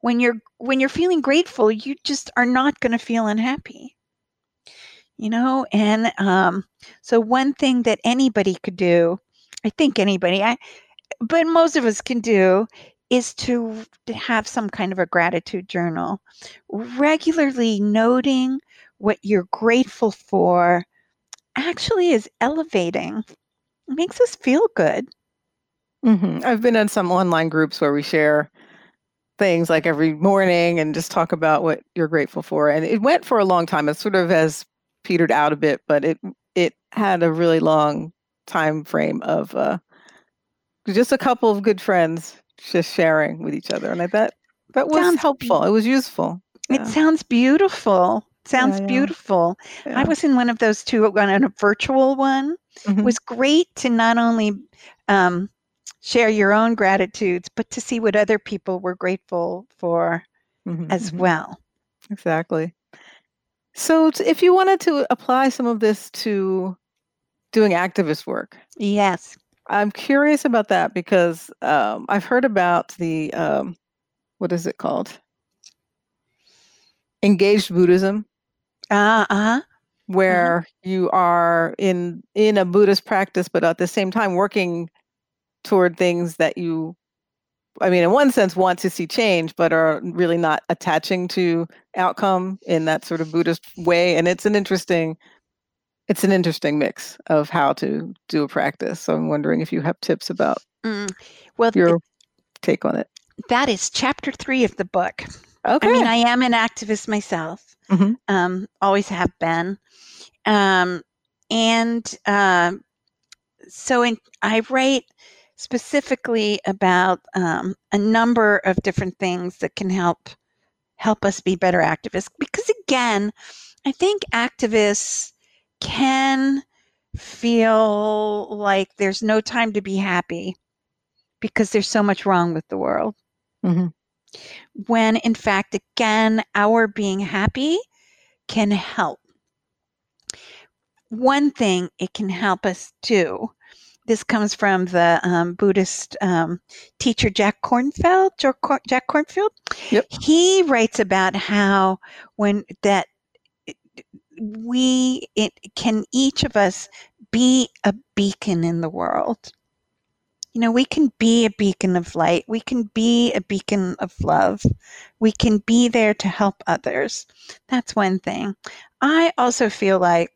Speaker 6: when you're when you're feeling grateful you just are not going to feel unhappy you know and um so one thing that anybody could do, I think anybody, I, but most of us can do, is to, have some kind of a gratitude journal, regularly noting what you're grateful for. Actually, is elevating. It makes us feel good.
Speaker 2: mm-hmm. I've been in some online groups where we share things like every morning and just talk about what you're grateful for. And it went for a long time. It sort of has petered out a bit, but it it had a really long time frame of uh, just a couple of good friends just sharing with each other, and I bet that was
Speaker 6: Sounds
Speaker 2: helpful. It was useful.
Speaker 6: It sounds beautiful. Sounds
Speaker 2: yeah.
Speaker 6: beautiful. I was in one of those two on a virtual one.
Speaker 2: Mhm.
Speaker 6: It was great to not only um, share your own gratitudes, but to see what other people were grateful for
Speaker 2: Mhm,
Speaker 6: as
Speaker 2: mhm.
Speaker 6: well.
Speaker 2: Exactly. So, if you wanted to apply some of this to doing activist work,
Speaker 6: Yes.
Speaker 2: I'm curious about that because um, I've heard about the um, what is it called? Engaged Buddhism,
Speaker 6: Uh huh.
Speaker 2: where you are in in a Buddhist practice, but at the same time working toward things that you, I mean, in one sense, want to see change, but are really not attaching to outcome in that sort of Buddhist way. And it's an interesting, it's an interesting mix of how to do a practice. So I'm wondering if you have tips about
Speaker 6: Mm. Well,
Speaker 2: your take on it.
Speaker 6: that is chapter three of the book.
Speaker 2: Okay.
Speaker 6: I mean, I am an activist myself.
Speaker 2: Mhm.
Speaker 6: Um, always have been. Um, and um, so in, I write specifically about um, a number of different things that can help help us be better activists. Because again, I think activists can feel like there's no time to be happy because there's so much wrong with the world
Speaker 2: Mhm.
Speaker 6: when in fact, again, our being happy can help. One thing it can help us do. This comes from the um, Buddhist um, teacher Jack Kornfield. Jack Cor- Jack Kornfield.
Speaker 2: Yep.
Speaker 6: He writes about how when that we it can each of us be a beacon in the world you know, we can be a beacon of light. We can be a beacon of love. We can be there to help others. That's one thing. I also feel like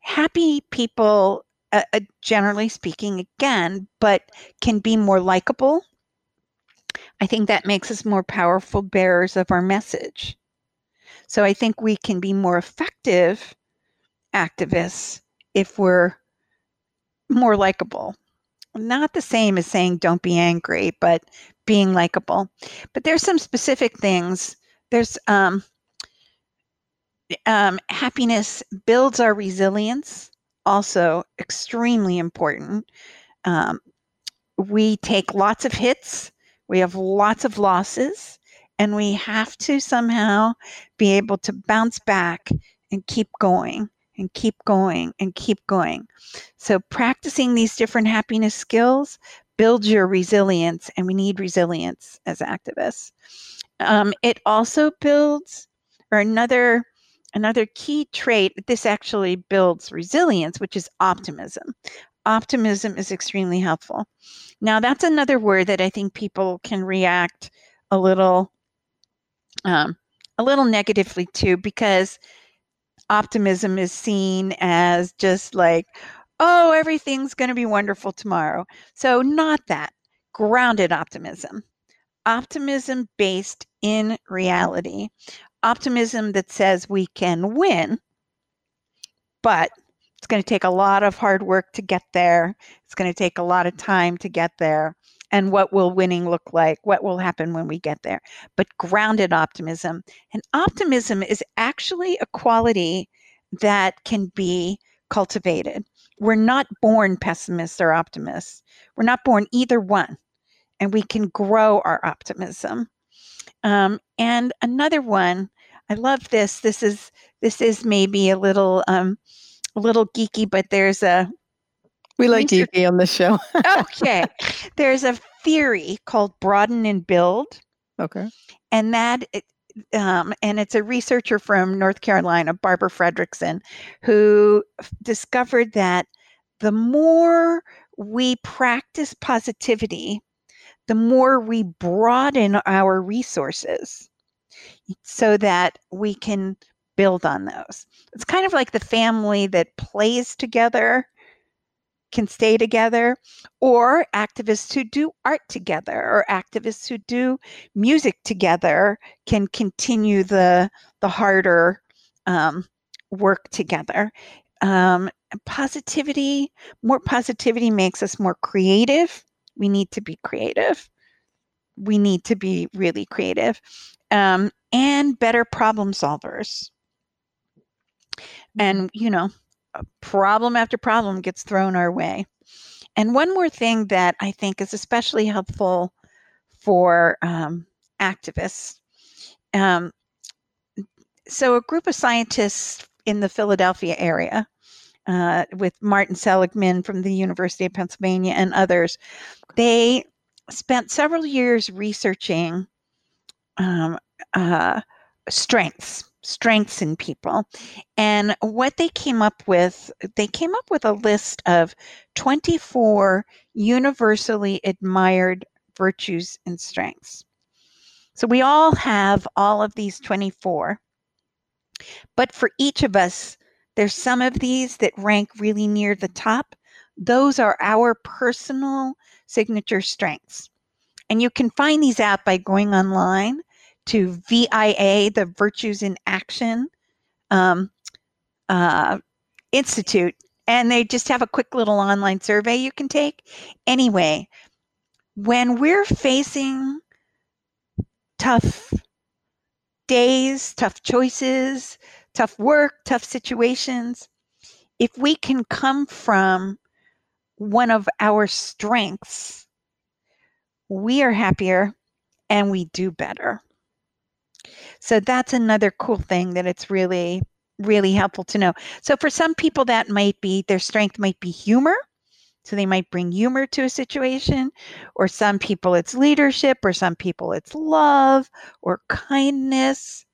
Speaker 6: happy people, uh, uh, generally speaking, again, but can be more likable. I think that makes us more powerful bearers of our message. So I think we can be more effective activists if we're more likable. Not the same as saying don't be angry, but being likable. But there's some specific things. There's um, um, happiness builds our resilience, also extremely important. Um, we take lots of hits, we have lots of losses, and we have to somehow be able to bounce back and keep going and keep going and keep going. So, practicing these different happiness skills builds your resilience, and we need resilience as activists. Um, it also builds, or another another key trait. This actually builds resilience, which is optimism. Optimism is extremely helpful. Now, that's another word that I think people can react a little, um, a little negatively to because optimism is seen as just like, oh, everything's going to be wonderful tomorrow. So, not that. Grounded optimism. Optimism based in reality. Optimism that says we can win, but it's going to take a lot of hard work to get there. It's going to take a lot of time to get there. And what will winning look like? What will happen when we get there? But grounded optimism. And optimism is actually a quality that can be cultivated. We're not born pessimists or optimists. We're not born either one. And we can grow our optimism. Um, and another one, I love this. This is this is maybe a little um, a little geeky, but there's a
Speaker 2: we like geeky on this show.
Speaker 6: okay. There's a theory called broaden and build.
Speaker 2: Okay.
Speaker 6: And that um, and it's a researcher from North Carolina, Barbara Fredrickson, who discovered that the more we practice positivity, the more we broaden our resources so that we can build on those. It's kind of like the family that plays together can stay together, or activists who do art together, or activists who do music together can continue the the harder um, work together. Um, positivity, more positivity makes us more creative. We need to be creative. We need to be really creative um, and better problem solvers. And, you know, problem after problem gets thrown our way. And one more thing that I think is especially helpful for um, activists. Um, so, a group of scientists in the Philadelphia area, uh, with Martin Seligman from the University of Pennsylvania and others, they spent several years researching um, uh, strengths strengths in people. And what they came up with, they came up with a list of 24 universally admired virtues and strengths. So we all have all of these 24. But for each of us, there's some of these that rank really near the top. Those are our personal signature strengths. And you can find these out by going online to VIA, the Virtues in Action um, uh, Institute, and they just have a quick little online survey you can take. Anyway, when we're facing tough days, tough choices, tough work, tough situations, if we can come from one of our strengths, we are happier and we do better. So that's another cool thing that it's really, really helpful to know. So for some people, that might be their strength might be humor. So they might bring humor to a situation, or some people it's leadership, or some people it's love or kindness.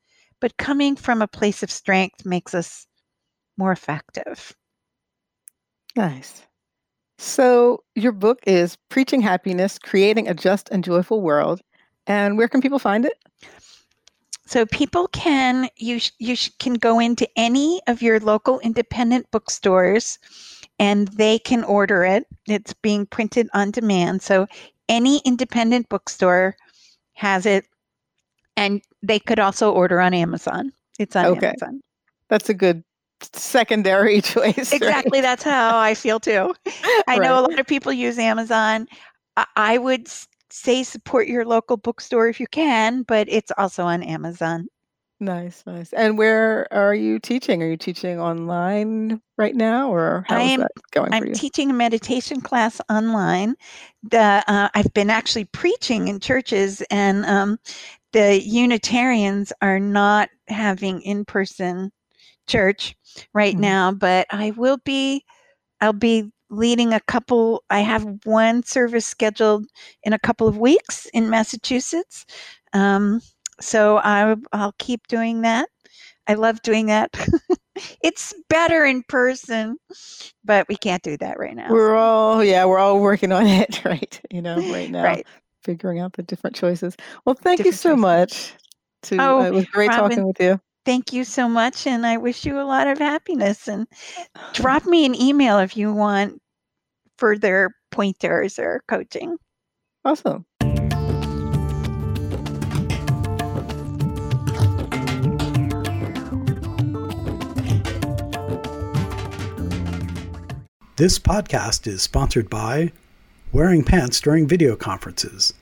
Speaker 6: But coming from a place of strength makes us more effective.
Speaker 2: Nice. So, your book is Preaching Happiness Creating a Just and Joyful World. And where can people find it?
Speaker 6: So people can you you can go into any of your local independent bookstores and they can order it. It's being printed on demand. So any independent bookstore has it, and they could also order on Amazon. It's on
Speaker 2: Okay.
Speaker 6: Amazon.
Speaker 2: That's a good secondary choice. right?
Speaker 6: Exactly. That's how I feel too. I know a lot of people use Amazon. I, would say support your local bookstore if you can, but it's also on Amazon.
Speaker 2: Nice, nice. And where are you teaching? Are you teaching online right now, or how
Speaker 6: I
Speaker 2: is
Speaker 6: am-
Speaker 2: that going for
Speaker 6: I'm teaching a meditation class online. The uh, I've been actually preaching in churches, and um, the Unitarians are not having in-person church right
Speaker 2: Mhm.
Speaker 6: now. But I will be. I'll be leading a couple. I have one service scheduled in a couple of weeks in Massachusetts. Um, so I, I'll keep doing that. I love doing that. it's better in person, but we can't do that right now.
Speaker 2: We're all, yeah, we're all working on it, right? You know, right now,
Speaker 6: right.
Speaker 2: figuring out the different choices. Well, thank you so
Speaker 6: choices.
Speaker 2: much. To
Speaker 6: Oh,
Speaker 2: uh, it was great
Speaker 6: Robin,
Speaker 2: talking with you.
Speaker 6: Thank you so much, and I wish you a lot of happiness. And drop me an email if you want further pointers or coaching.
Speaker 2: Awesome.
Speaker 5: This podcast is sponsored by wearing pants during video conferences.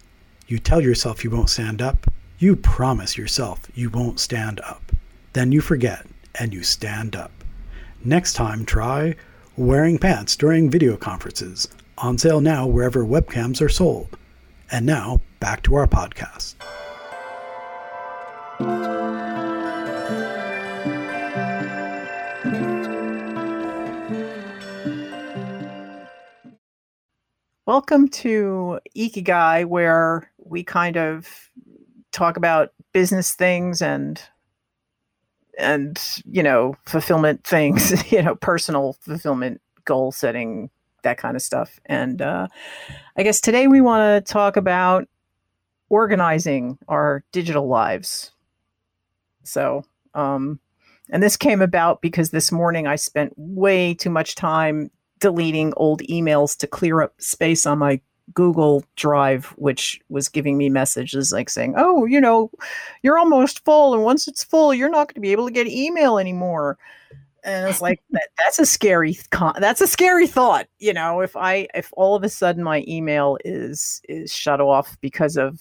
Speaker 5: You tell yourself you won't stand up, you promise yourself you won't stand up. Then you forget and you stand up. Next time, try wearing pants during video conferences. On sale now wherever webcams are sold. And now, back to our podcast.
Speaker 1: Welcome to Ikigai, where we kind of talk about business things and and you know fulfillment things, you know, personal fulfillment, goal setting, that kind of stuff. And uh, I guess today we want to talk about organizing our digital lives. So, um, and this came about because this morning I spent way too much time deleting old emails to clear up space on my Google Drive, which was giving me messages like saying, "Oh, you know, you're almost full, and once it's full, you're not going to be able to get email anymore." And it's like that, that's a scary con- that's a scary thought, you know. If I if all of a sudden my email is is shut off because of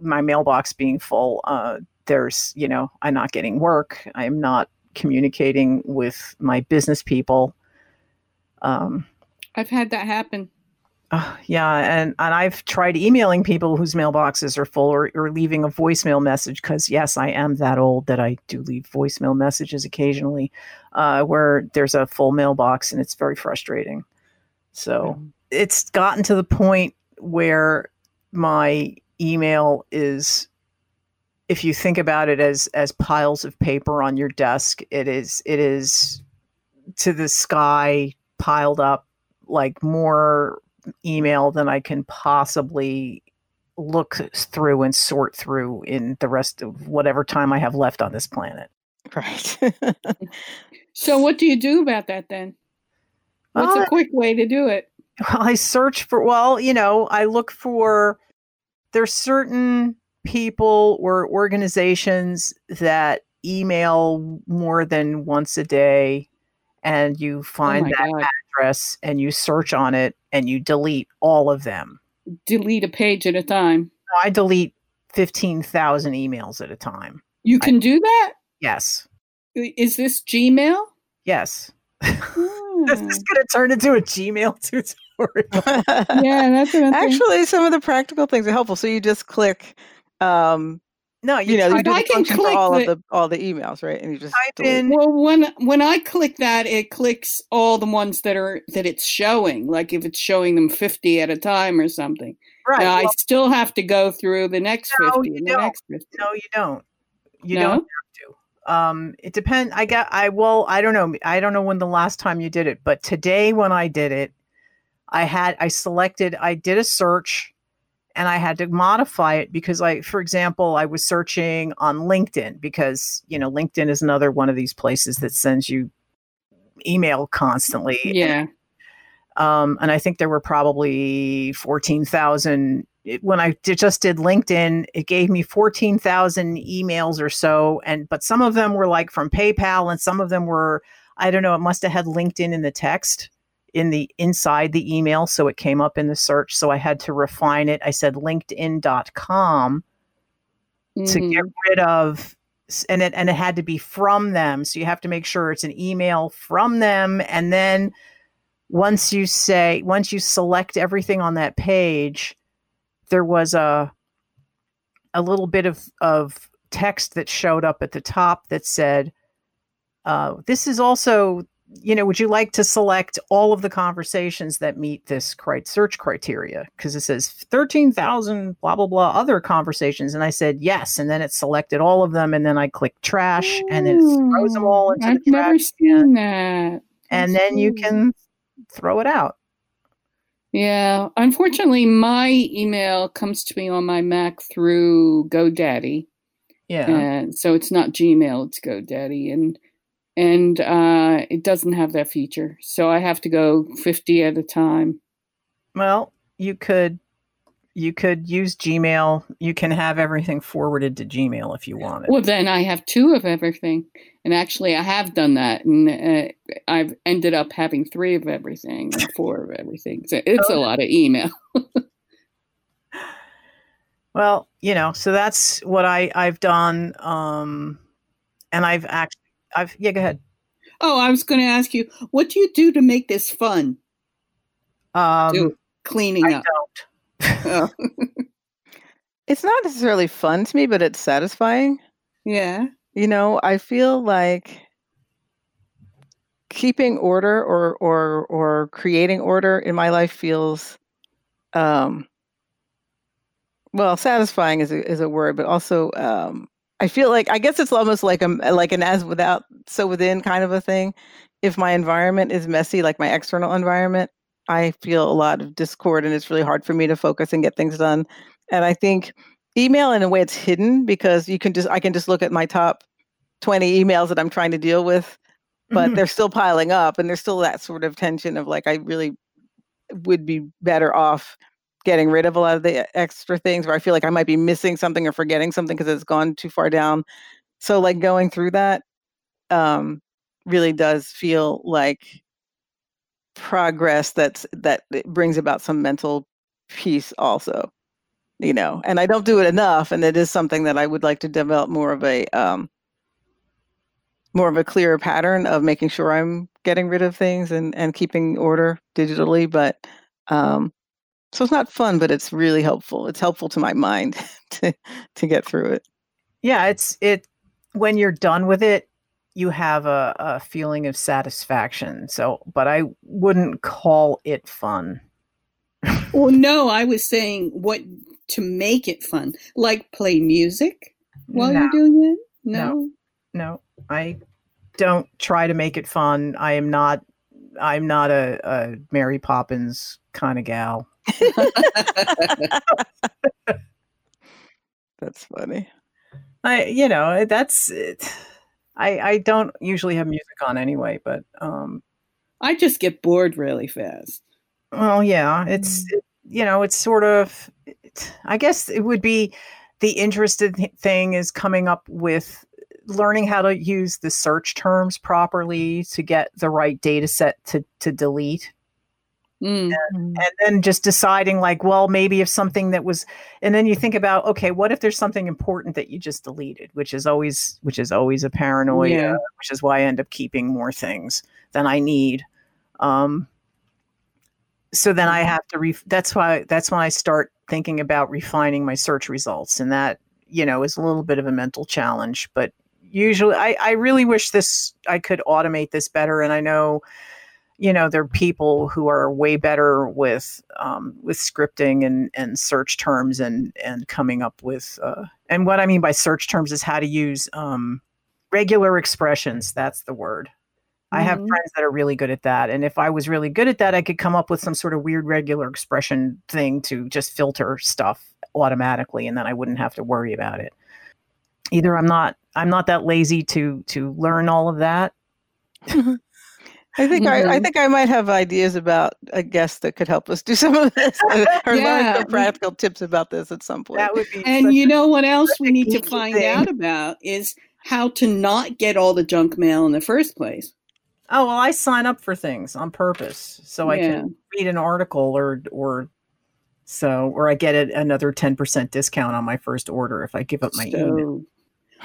Speaker 1: my mailbox being full, uh, there's you know I'm not getting work. I'm not communicating with my business people. Um,
Speaker 3: I've had that happen.
Speaker 1: Uh, yeah, and and I've tried emailing people whose mailboxes are full or, or leaving a voicemail message because yes, I am that old that I do leave voicemail messages occasionally, uh, where there's a full mailbox and it's very frustrating. So it's gotten to the point where my email is if you think about it as as piles of paper on your desk it is it is to the sky piled up like more email than i can possibly look through and sort through in the rest of whatever time i have left on this planet
Speaker 2: Right.
Speaker 3: So what do you do about that then? What's
Speaker 1: Uh,
Speaker 3: a quick way to do it?
Speaker 1: Well I search for well, you know, I look for there's certain people or organizations that email more than once a day and you
Speaker 3: Oh
Speaker 1: find
Speaker 3: my
Speaker 1: that
Speaker 3: God.
Speaker 1: address and you search on it and you delete all of them.
Speaker 3: Delete a page at a time.
Speaker 1: I delete 15,000 emails at a time.
Speaker 3: You can do that?
Speaker 1: Yes.
Speaker 3: Is this Gmail?
Speaker 1: Yes. this
Speaker 3: Hmm.
Speaker 1: is going to turn into a Gmail tutorial.
Speaker 3: yeah, that's what I'm.
Speaker 2: Actually, some of the practical things are helpful. So you just click, um,
Speaker 1: No, you,
Speaker 2: you know, you
Speaker 1: type-
Speaker 2: do
Speaker 3: I can
Speaker 2: function for
Speaker 3: click
Speaker 2: all
Speaker 3: the-
Speaker 2: of the all the emails, right? And you just
Speaker 1: type
Speaker 2: delete.
Speaker 1: in
Speaker 3: Well, when when I click that, it clicks all the ones that are that it's showing. Like if it's showing them fifty at a time or something.
Speaker 1: right.
Speaker 3: Now, I still have to go through the next
Speaker 1: No,
Speaker 3: fifty
Speaker 1: you
Speaker 3: and the
Speaker 1: don't.
Speaker 3: next
Speaker 1: no, you don't. You
Speaker 3: No?
Speaker 1: don't have to. Um, it depends. I got. I well. I don't know. I don't know when the last time you did it, but today when I did it, I had. I selected. I did a search, and I had to modify it because I, for example, I was searching on LinkedIn because you know LinkedIn is another one of these places that sends you email constantly.
Speaker 3: Yeah.
Speaker 1: Um, and I think there were probably 14,000 when I just did LinkedIn, it gave me 14,000 emails or so. And, but some of them were like from PayPal and some of them were, I don't know, it must have had LinkedIn in the text in the inside the email. So it came up in the search. So I had to refine it. I said linkedin.com mm. to get mm-hmm. rid of and it and it had to be from them so you have to make sure it's an email from them and then once you say once you select everything on that page there was a a little bit of of text that showed up at the top that said uh, this is also you know would you like to select all of the conversations that meet this search criteria? Because it says 13,000 blah blah blah other conversations. And I said yes. And then it selected all of them. And then I clicked trash. And it throws them all into
Speaker 3: I've
Speaker 1: the
Speaker 3: trash never seen that.
Speaker 1: and then you can throw it out.
Speaker 3: Yeah, unfortunately, my email comes to me on my Mac through GoDaddy.
Speaker 1: Yeah,
Speaker 3: and so it's not Gmail; it's GoDaddy, and and uh, it doesn't have that feature. So I have to go fifty at a time.
Speaker 1: Well, you could you could use Gmail. You can have everything forwarded to Gmail if you want it.
Speaker 3: Well, then I have two of everything. And actually, I have done that. And uh, I've ended up having three of everything and four of everything. So it's a lot of email.
Speaker 1: well, you know, so that's what I, I've done. Um, and I've actually, I've, yeah, go ahead.
Speaker 3: Oh, I was going to ask you, what do you do to make this fun?
Speaker 1: Um,
Speaker 3: do cleaning
Speaker 1: I
Speaker 3: up.
Speaker 1: Don't.
Speaker 3: Oh.
Speaker 2: it's not necessarily fun to me, but it's satisfying.
Speaker 3: Yeah.
Speaker 2: You know, I feel like keeping order or or or creating order in my life feels um well, satisfying is a, is a word, but also um I feel like I guess it's almost like a like an as without so within kind of a thing. If my environment is messy, like my external environment, I feel a lot of discord and it's really hard for me to focus and get things done. And I think email in a way it's hidden because you can just I can just look at my top 20 emails that I'm trying to deal with, but mm-hmm. they're still piling up and there's still that sort of tension of like I really would be better off getting rid of a lot of the extra things where I feel like I might be missing something or forgetting something because it's gone too far down. So like going through that um really does feel like progress that's that brings about some mental peace also you know and i don't do it enough and it is something that i would like to develop more of a um more of a clearer pattern of making sure i'm getting rid of things and and keeping order digitally but um so it's not fun but it's really helpful it's helpful to my mind to to get through it
Speaker 1: yeah it's it when you're done with it you have a, a feeling of satisfaction. So, but I wouldn't call it fun.
Speaker 3: well, no, I was saying what to make it fun, like play music while no. you're doing it.
Speaker 1: No? no, no, I don't try to make it fun. I am not. I'm not a, a Mary Poppins kind of gal.
Speaker 2: that's funny.
Speaker 1: I, you know, that's. It I, I don't usually have music on anyway, but um,
Speaker 3: I just get bored really fast.
Speaker 1: Well, yeah, it's mm. it, you know, it's sort of. It, I guess it would be the interesting thing is coming up with learning how to use the search terms properly to get the right data set to to delete
Speaker 3: Mm.
Speaker 1: And, and, then just deciding like well maybe if something that was and then you think about okay what if there's something important that you just deleted which is always which is always a paranoia yeah. which is why i end up keeping more things than i need um so then i mm-hmm. have to re- that's why that's when i start thinking about refining my search results and that you know is a little bit of a mental challenge but usually i i really wish this i could automate this better and i know you know there are people who are way better with um, with scripting and and search terms and and coming up with uh, and what I mean by search terms is how to use um, regular expressions. That's the word. Mm-hmm. I have mm-hmm. friends that are really good at that, and if I was really good at that, I could come up with some sort of weird regular expression thing to just filter stuff automatically, and then I wouldn't have to worry about it. Either I'm not I'm not that lazy to to learn all of that.
Speaker 2: I think I, I
Speaker 3: Mhm.
Speaker 2: think I might have ideas about a guest that could help us do some of this or learn some practical tips about this at some point.
Speaker 1: That would be
Speaker 3: And you know what else we need to find
Speaker 1: thing.
Speaker 3: out about is how to not get all the junk mail in the first place.
Speaker 1: Oh well, I sign up for things on purpose so I can read an article or or so or I get a, another ten percent discount on my first order if I give up my email.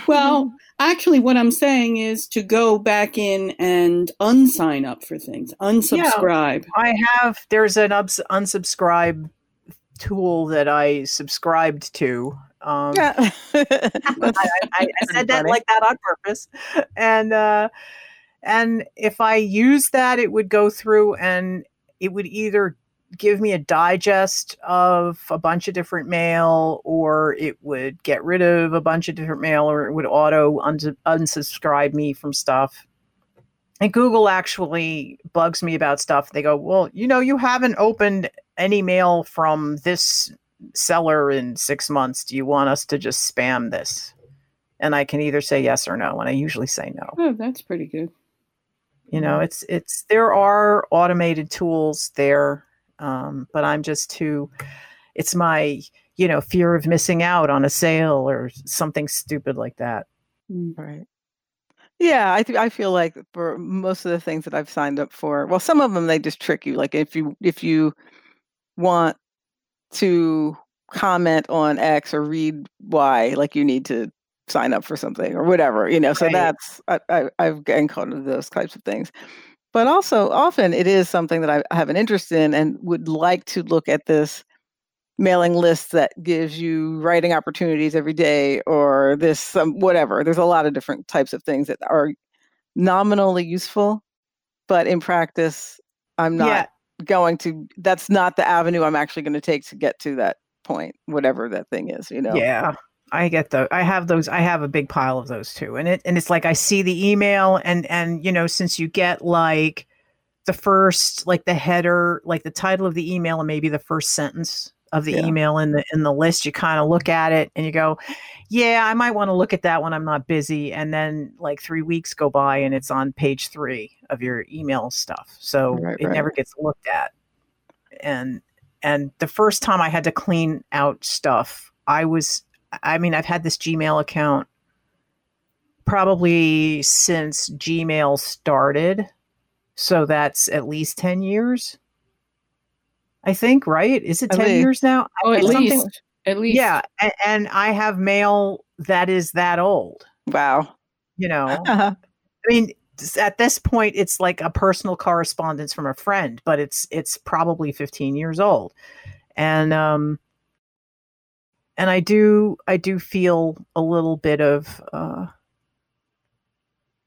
Speaker 3: Well, actually, what I'm saying is to go back in and unsign up for things, unsubscribe.
Speaker 1: I have there's an ups, unsubscribe tool that I subscribed to. Um,
Speaker 2: yeah.
Speaker 1: I, I, I said that like that on purpose, and uh, and if I use that, it would go through and it would either give me a digest of a bunch of different mail, or it would get rid of a bunch of different mail, or it would auto uns- unsubscribe me from stuff. And Google actually bugs me about stuff. They go, "Well, you know, you haven't opened any mail from this seller in six months. Do you want us to just spam this?" And I can either say yes or no, and I usually say no.
Speaker 3: Oh, that's pretty good.
Speaker 1: You know, it's it's there are automated tools there, um, but I'm just too. It's my you know fear of missing out on a sale or something stupid like that.
Speaker 3: Mm.
Speaker 2: Right. Yeah, I th- I feel like for most of the things that I've signed up for, well, some of them they just trick you. Like if you if you want to comment on X or read Y, like you need to sign up for something or whatever, you know. So
Speaker 1: Right.
Speaker 2: that's I, I I've gotten caught into those types of things. But also often it is something that I have an interest in and would like to look at this mailing list that gives you writing opportunities every day or this some whatever there's a lot of different types of things that are nominally useful but in practice i'm not
Speaker 1: Yeah.
Speaker 2: going to that's not the avenue i'm actually going to take to get to that point whatever that thing is you know
Speaker 1: Yeah. I get the I have those I have a big pile of those too. And it and it's like I see the email and and you know since you get like the first like the header like the title of the email and maybe the first sentence of the
Speaker 2: Yeah.
Speaker 1: email in the in the list you kind of look at it and you go yeah I might want to look at that when I'm not busy and then like 3 weeks go by and it's on page 3 of your email stuff. So
Speaker 2: Right,
Speaker 1: it
Speaker 2: right.
Speaker 1: never gets looked at. And and the first time I had to clean out stuff I was I mean, I've had this Gmail account probably since Gmail started. So that's at least 10 years. I think, right? Is it
Speaker 2: At
Speaker 1: 10
Speaker 2: least.
Speaker 1: years now?
Speaker 3: Oh, at
Speaker 1: something-
Speaker 3: least. At least.
Speaker 1: Yeah. And, and I have mail that is that old,
Speaker 2: wow
Speaker 1: you know? I mean, at this point, it's like a personal correspondence from a friend, but it's it's probably 15 years old. And um and I do I do feel a little bit of uh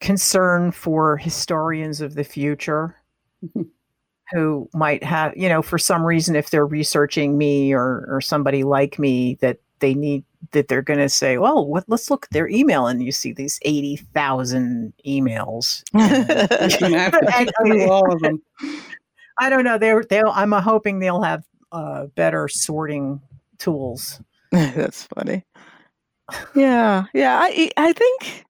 Speaker 1: concern for historians of the future who might have, you know, for some reason if they're researching me or or somebody like me that they need that they're going to say, well, what, let's look at their email, and you see these eighty thousand emails.
Speaker 3: You have to
Speaker 1: And-
Speaker 3: all of them.
Speaker 1: I don't know. They're they'll. I'm hoping they'll have uh, better sorting tools.
Speaker 2: That's funny. Yeah, yeah. I I think.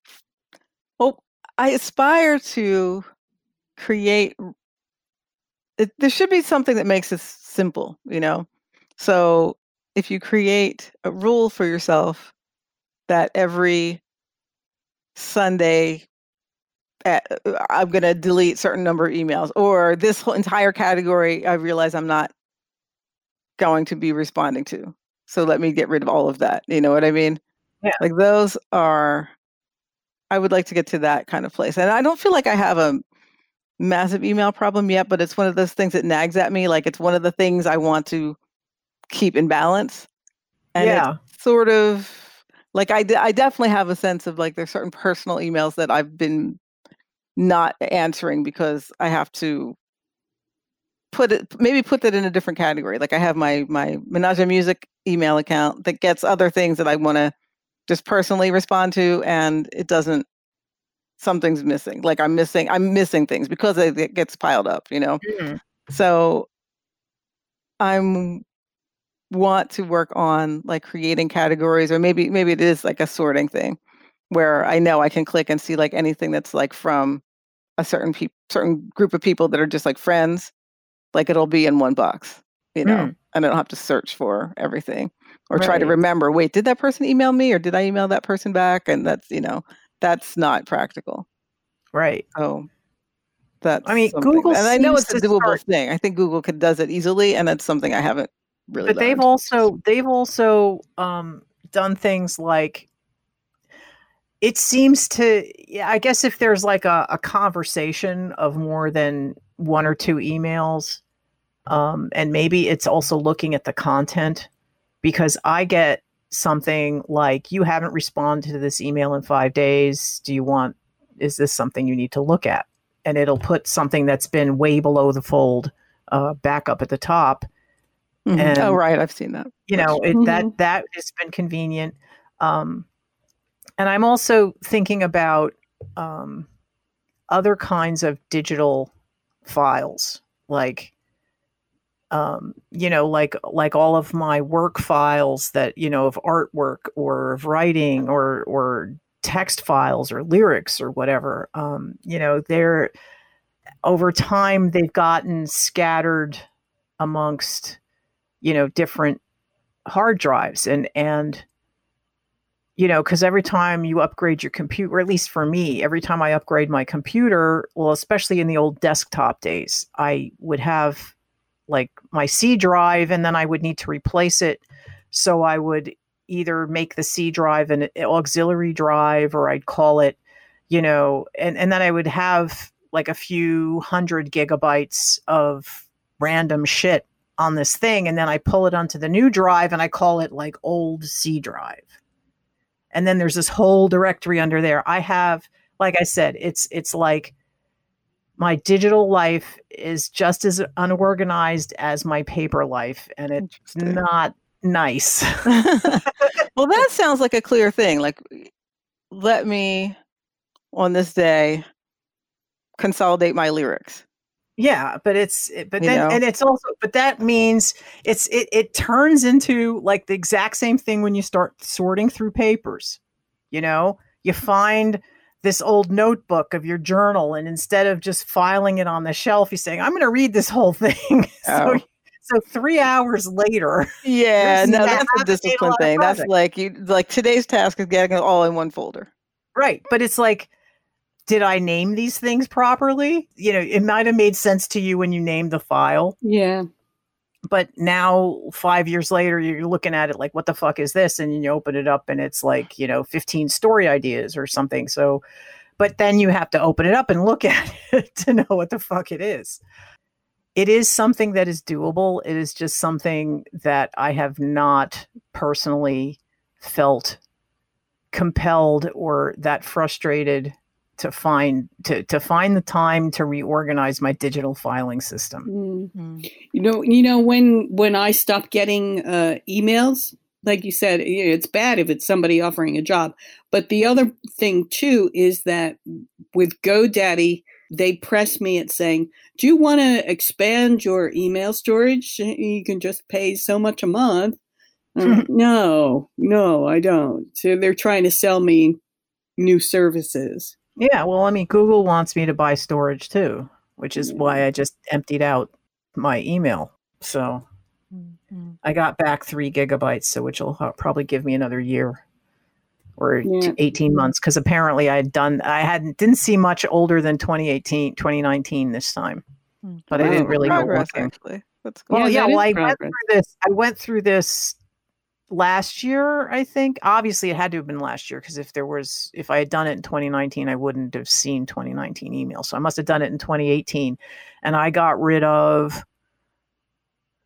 Speaker 2: Oh, I aspire to create. It, there should be something that makes this simple, you know. So if you create a rule for yourself that every Sunday at, uh, I'm going to delete certain number of emails, or this whole entire category, I realize I'm not going to be responding to. So let me get rid of all of that. You know what I mean?
Speaker 1: Yeah.
Speaker 2: Like those are, I would like to get to that kind of place. And I don't feel like I have a massive email problem yet, but it's one of those things that nags at me. Like it's one of the things I want to keep in balance. And it's
Speaker 1: yeah,
Speaker 2: sort of like I, I definitely have a sense of like there's certain personal emails that I've been not answering because I have to put it maybe put that in a different category. Like I have my my Menage Music email account that gets other things that I want to just personally respond to, and it doesn't. Something's missing. Like I'm missing. I'm missing things because it, gets piled up. You know.
Speaker 1: Mhm.
Speaker 2: So I'm want to work on like creating categories or maybe maybe it is like a sorting thing where I know I can click and see like anything that's like from a certain peop certain group of people that are just like friends, like it'll be in one box, you know,
Speaker 1: Mm.
Speaker 2: and I don't have to search for everything or try to remember. Wait, did that person email me or did I email that person back? And that's you know that's not practical.
Speaker 1: Right.
Speaker 2: So that's
Speaker 1: I mean, Google
Speaker 2: and I know it's a doable
Speaker 1: start-
Speaker 2: thing. I think Google could does it easily, and that's something I haven't really.
Speaker 1: but they've also they've also um, done things like it seems to yeah, i guess if there's like a, a conversation of more than one or two emails um, and maybe it's also looking at the content because i get something like you haven't responded to this email in five days. Do you want is this something you need to look at? And it'll put something that's been way below the fold uh, back up at the top.
Speaker 2: Mhm.
Speaker 1: and-
Speaker 2: oh right, I've seen that.
Speaker 1: you know it, that that has been convenient. Um and i'm also thinking about um other kinds of digital files like um you know like like all of my work files that you know of artwork or of writing or or text files or lyrics or whatever um you know they're over time they've gotten scattered amongst you know different hard drives. And and you know because every time you upgrade your computer or at least for me every time i upgrade my computer well especially in the old desktop days i would have like my c drive and then i would need to replace it so i would either make the c drive an auxiliary drive or i'd call it you know and and then i would have like a few hundred gigabytes of random shit on this thing and then I pull it onto the new drive and I call it like old C drive. And then there's this whole directory under there. I have like I said it's it's like my digital life is just as unorganized as my paper life and it's not nice.
Speaker 2: well, that sounds like a clear thing. Like, let me on this day consolidate my lyrics.
Speaker 1: Yeah, but it's it- but
Speaker 2: You
Speaker 1: then
Speaker 2: know?
Speaker 1: and it's also but that means it's it it turns into like the exact same thing when you start sorting through papers. You know, you find this old notebook of your journal and instead of just filing it on the shelf, you're saying, I'm gonna read this whole thing.
Speaker 2: Oh.
Speaker 1: so so three hours later,
Speaker 2: Yeah, no, that's a
Speaker 1: happened a
Speaker 2: discipline thing. That's like you like today's task is getting it all in one folder.
Speaker 1: right. But it's like, did I name these things properly? You know, it might have made sense to you when you named the file.
Speaker 3: Yeah.
Speaker 1: But now five years later you're looking at it like what the fuck is this? And you open it up and it's like you know 15 story ideas or something. So but then you have to open it up and look at it to know what the fuck it is. It is something that is doable. It is just something that i have not personally felt compelled or that frustrated to find to to find the time to reorganize my digital filing system
Speaker 3: Mm. You know, you know when when I stopped getting uh, emails, like you said, it's bad if it's somebody offering a job. But the other thing too is that with GoDaddy, they press me at saying, "Do you want to expand your email storage? You can just pay so much a month." Like, no, no, I don't. So they're trying to sell me new services.
Speaker 1: Yeah, well, I mean, Google wants me to buy storage too, which is why mm. I just emptied out my email. So mm-hmm. I got back three gigabytes, so which will probably give me another year or
Speaker 3: Yeah.
Speaker 1: 18 mm-hmm. months because apparently I had done, I hadn't, didn't see much older than 2018, 2019 this time, mm. but I didn't
Speaker 3: Wow.
Speaker 1: really go
Speaker 2: Progress,
Speaker 1: looking.
Speaker 2: actually. That's cool.
Speaker 1: Well,
Speaker 3: Yeah,
Speaker 1: yeah, well, I went through this. I went through this last year, I think. Obviously, it had to have been last year because if there was, if I had done it in 2019, I wouldn't have seen 2019 emails. So I must have done it in 2018, and I got rid of,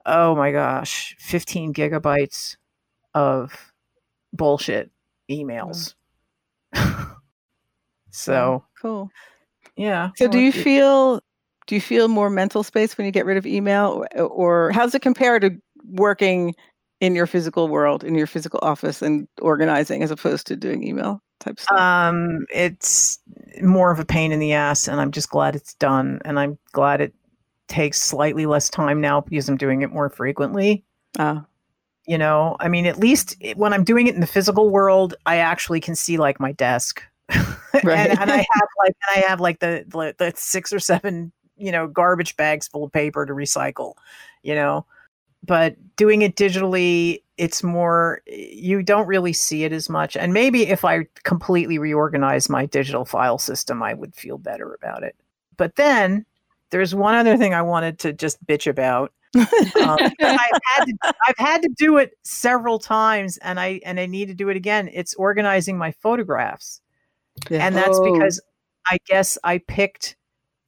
Speaker 1: oh my gosh, 15 gigabytes of bullshit mm. emails. so
Speaker 2: cool.
Speaker 1: yeah.
Speaker 2: So do you feel do you feel more mental space when you get rid of email or, or how's it compare to working in your physical world, in your physical office and organizing as opposed to doing email type stuff?
Speaker 1: Um, it's more of a pain in the ass, and I'm just glad it's done. And I'm glad it takes slightly less time now because I'm doing it more frequently.
Speaker 2: Ah,
Speaker 1: You know, I mean, at least it- when I'm doing it in the physical world, I actually can see like my desk.
Speaker 2: Right.
Speaker 1: and, and I have like and I have like the, the the six or seven you know garbage bags full of paper to recycle, you know. But doing it digitally, it's more you don't really see it as much. And maybe if I completely reorganize my digital file system, I would feel better about it. But then there's one other thing I wanted to just bitch about. Um, I've had to I've had to do it several times, and I and I need to do it again. It's organizing my photographs
Speaker 2: Yeah.
Speaker 1: and that's
Speaker 3: Oh.
Speaker 1: because I guess I picked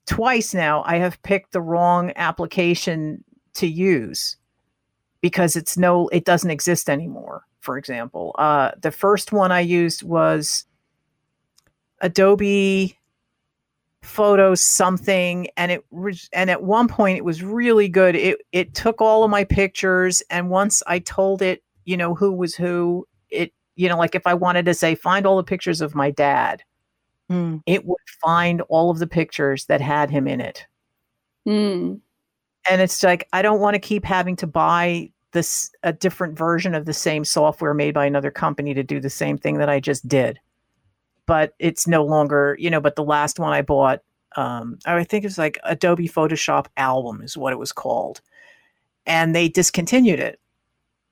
Speaker 1: twice now. I have picked the wrong application to use because it's no, it doesn't exist anymore. For example, uh, the first one I used was Adobe Photo something, and it was, and at one point it was really good. It it took all of my pictures, and once I told it, you know, who was who, it you know, like if I wanted to say find all the pictures of my dad,
Speaker 2: Hmm.
Speaker 1: it would find all of the pictures that had him in it.
Speaker 3: Hmm.
Speaker 1: And it's like I don't want to keep having to buy this a different version of the same software made by another company to do the same thing that I just did. But it's no longer, you know, but the last one I bought um I think it was like Adobe Photoshop album is what it was called. And they discontinued it,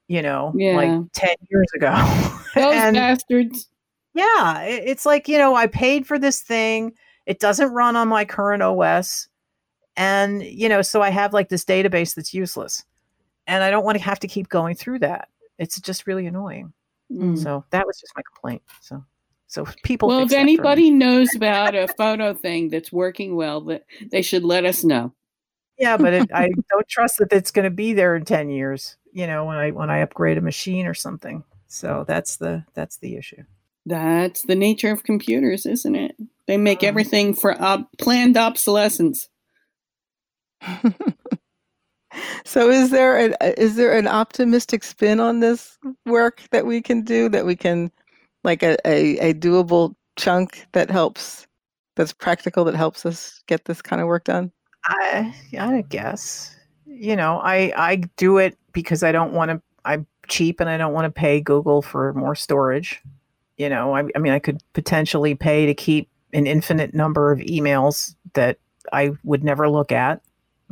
Speaker 1: you know,
Speaker 3: Yeah.
Speaker 1: like 10 years ago.
Speaker 3: Those
Speaker 1: and
Speaker 3: bastards.
Speaker 1: yeah, it- it's like, you know, I paid for this thing. It doesn't run on my current OS. And, you know, so I have like this database that's useless. And I don't want to have to keep going through that. It's just really annoying.
Speaker 3: Hmm.
Speaker 1: So that was just my complaint. So, so people.
Speaker 3: Well, if anybody knows about a photo thing that's working well, that they should let us know.
Speaker 1: yeah, but it, I don't trust that it's going to be there in 10 years, you know, when I, when I upgrade a machine or something. So that's the, that's the issue.
Speaker 3: That's the nature of computers, isn't it? They make
Speaker 1: Mhm.
Speaker 3: everything for ob- planned obsolescence.
Speaker 2: So is there an uh, is there an optimistic spin on this work that we can do that we can like a, a, a doable chunk that helps that's practical that helps us get this kind of work done?
Speaker 1: I I guess you know I I do it because I don't want to. I'm cheap and I don't want to pay Google for more storage. You know, I, I mean, I could potentially pay to keep an infinite number of emails that I would never look at.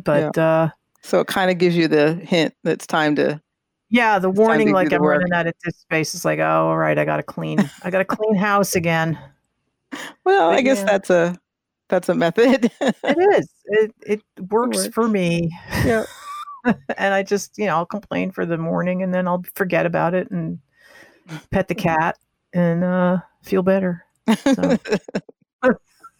Speaker 1: But uh,
Speaker 2: So it kind of gives you the hint that it's time to
Speaker 1: yeah, the warning like I'm running out of disk space is like, oh, all right, I got to clean. I got to clean house again.
Speaker 2: well, I guess
Speaker 1: yeah.
Speaker 2: that's a that's a method.
Speaker 1: It is. It it works
Speaker 2: works.
Speaker 1: for me.
Speaker 2: Yeah.
Speaker 1: and I just, you know, I'll complain for the morning and then I'll forget about it and pet the cat and uh feel better. So,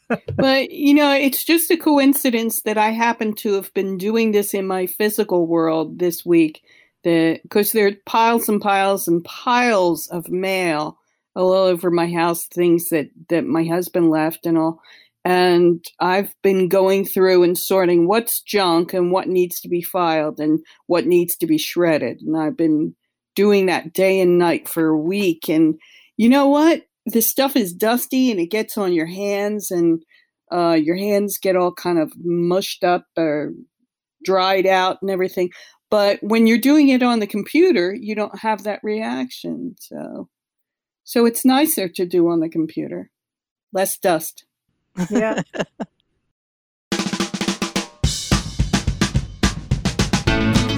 Speaker 3: But, you know, it's just a coincidence that I happen to have been doing this in my physical world this week. Because there are piles and piles and piles of mail all over my house, things that, that my husband left and all. And I've been going through and sorting what's junk and what needs to be filed and what needs to be shredded. And I've been doing that day and night for a week. And you know what? This stuff is dusty and it gets on your hands, and uh, your hands get all kind of mushed up or dried out and everything. But when you're doing it on the computer, you don't have that reaction. So, so it's nicer to do on the computer. Less dust.
Speaker 1: yeah.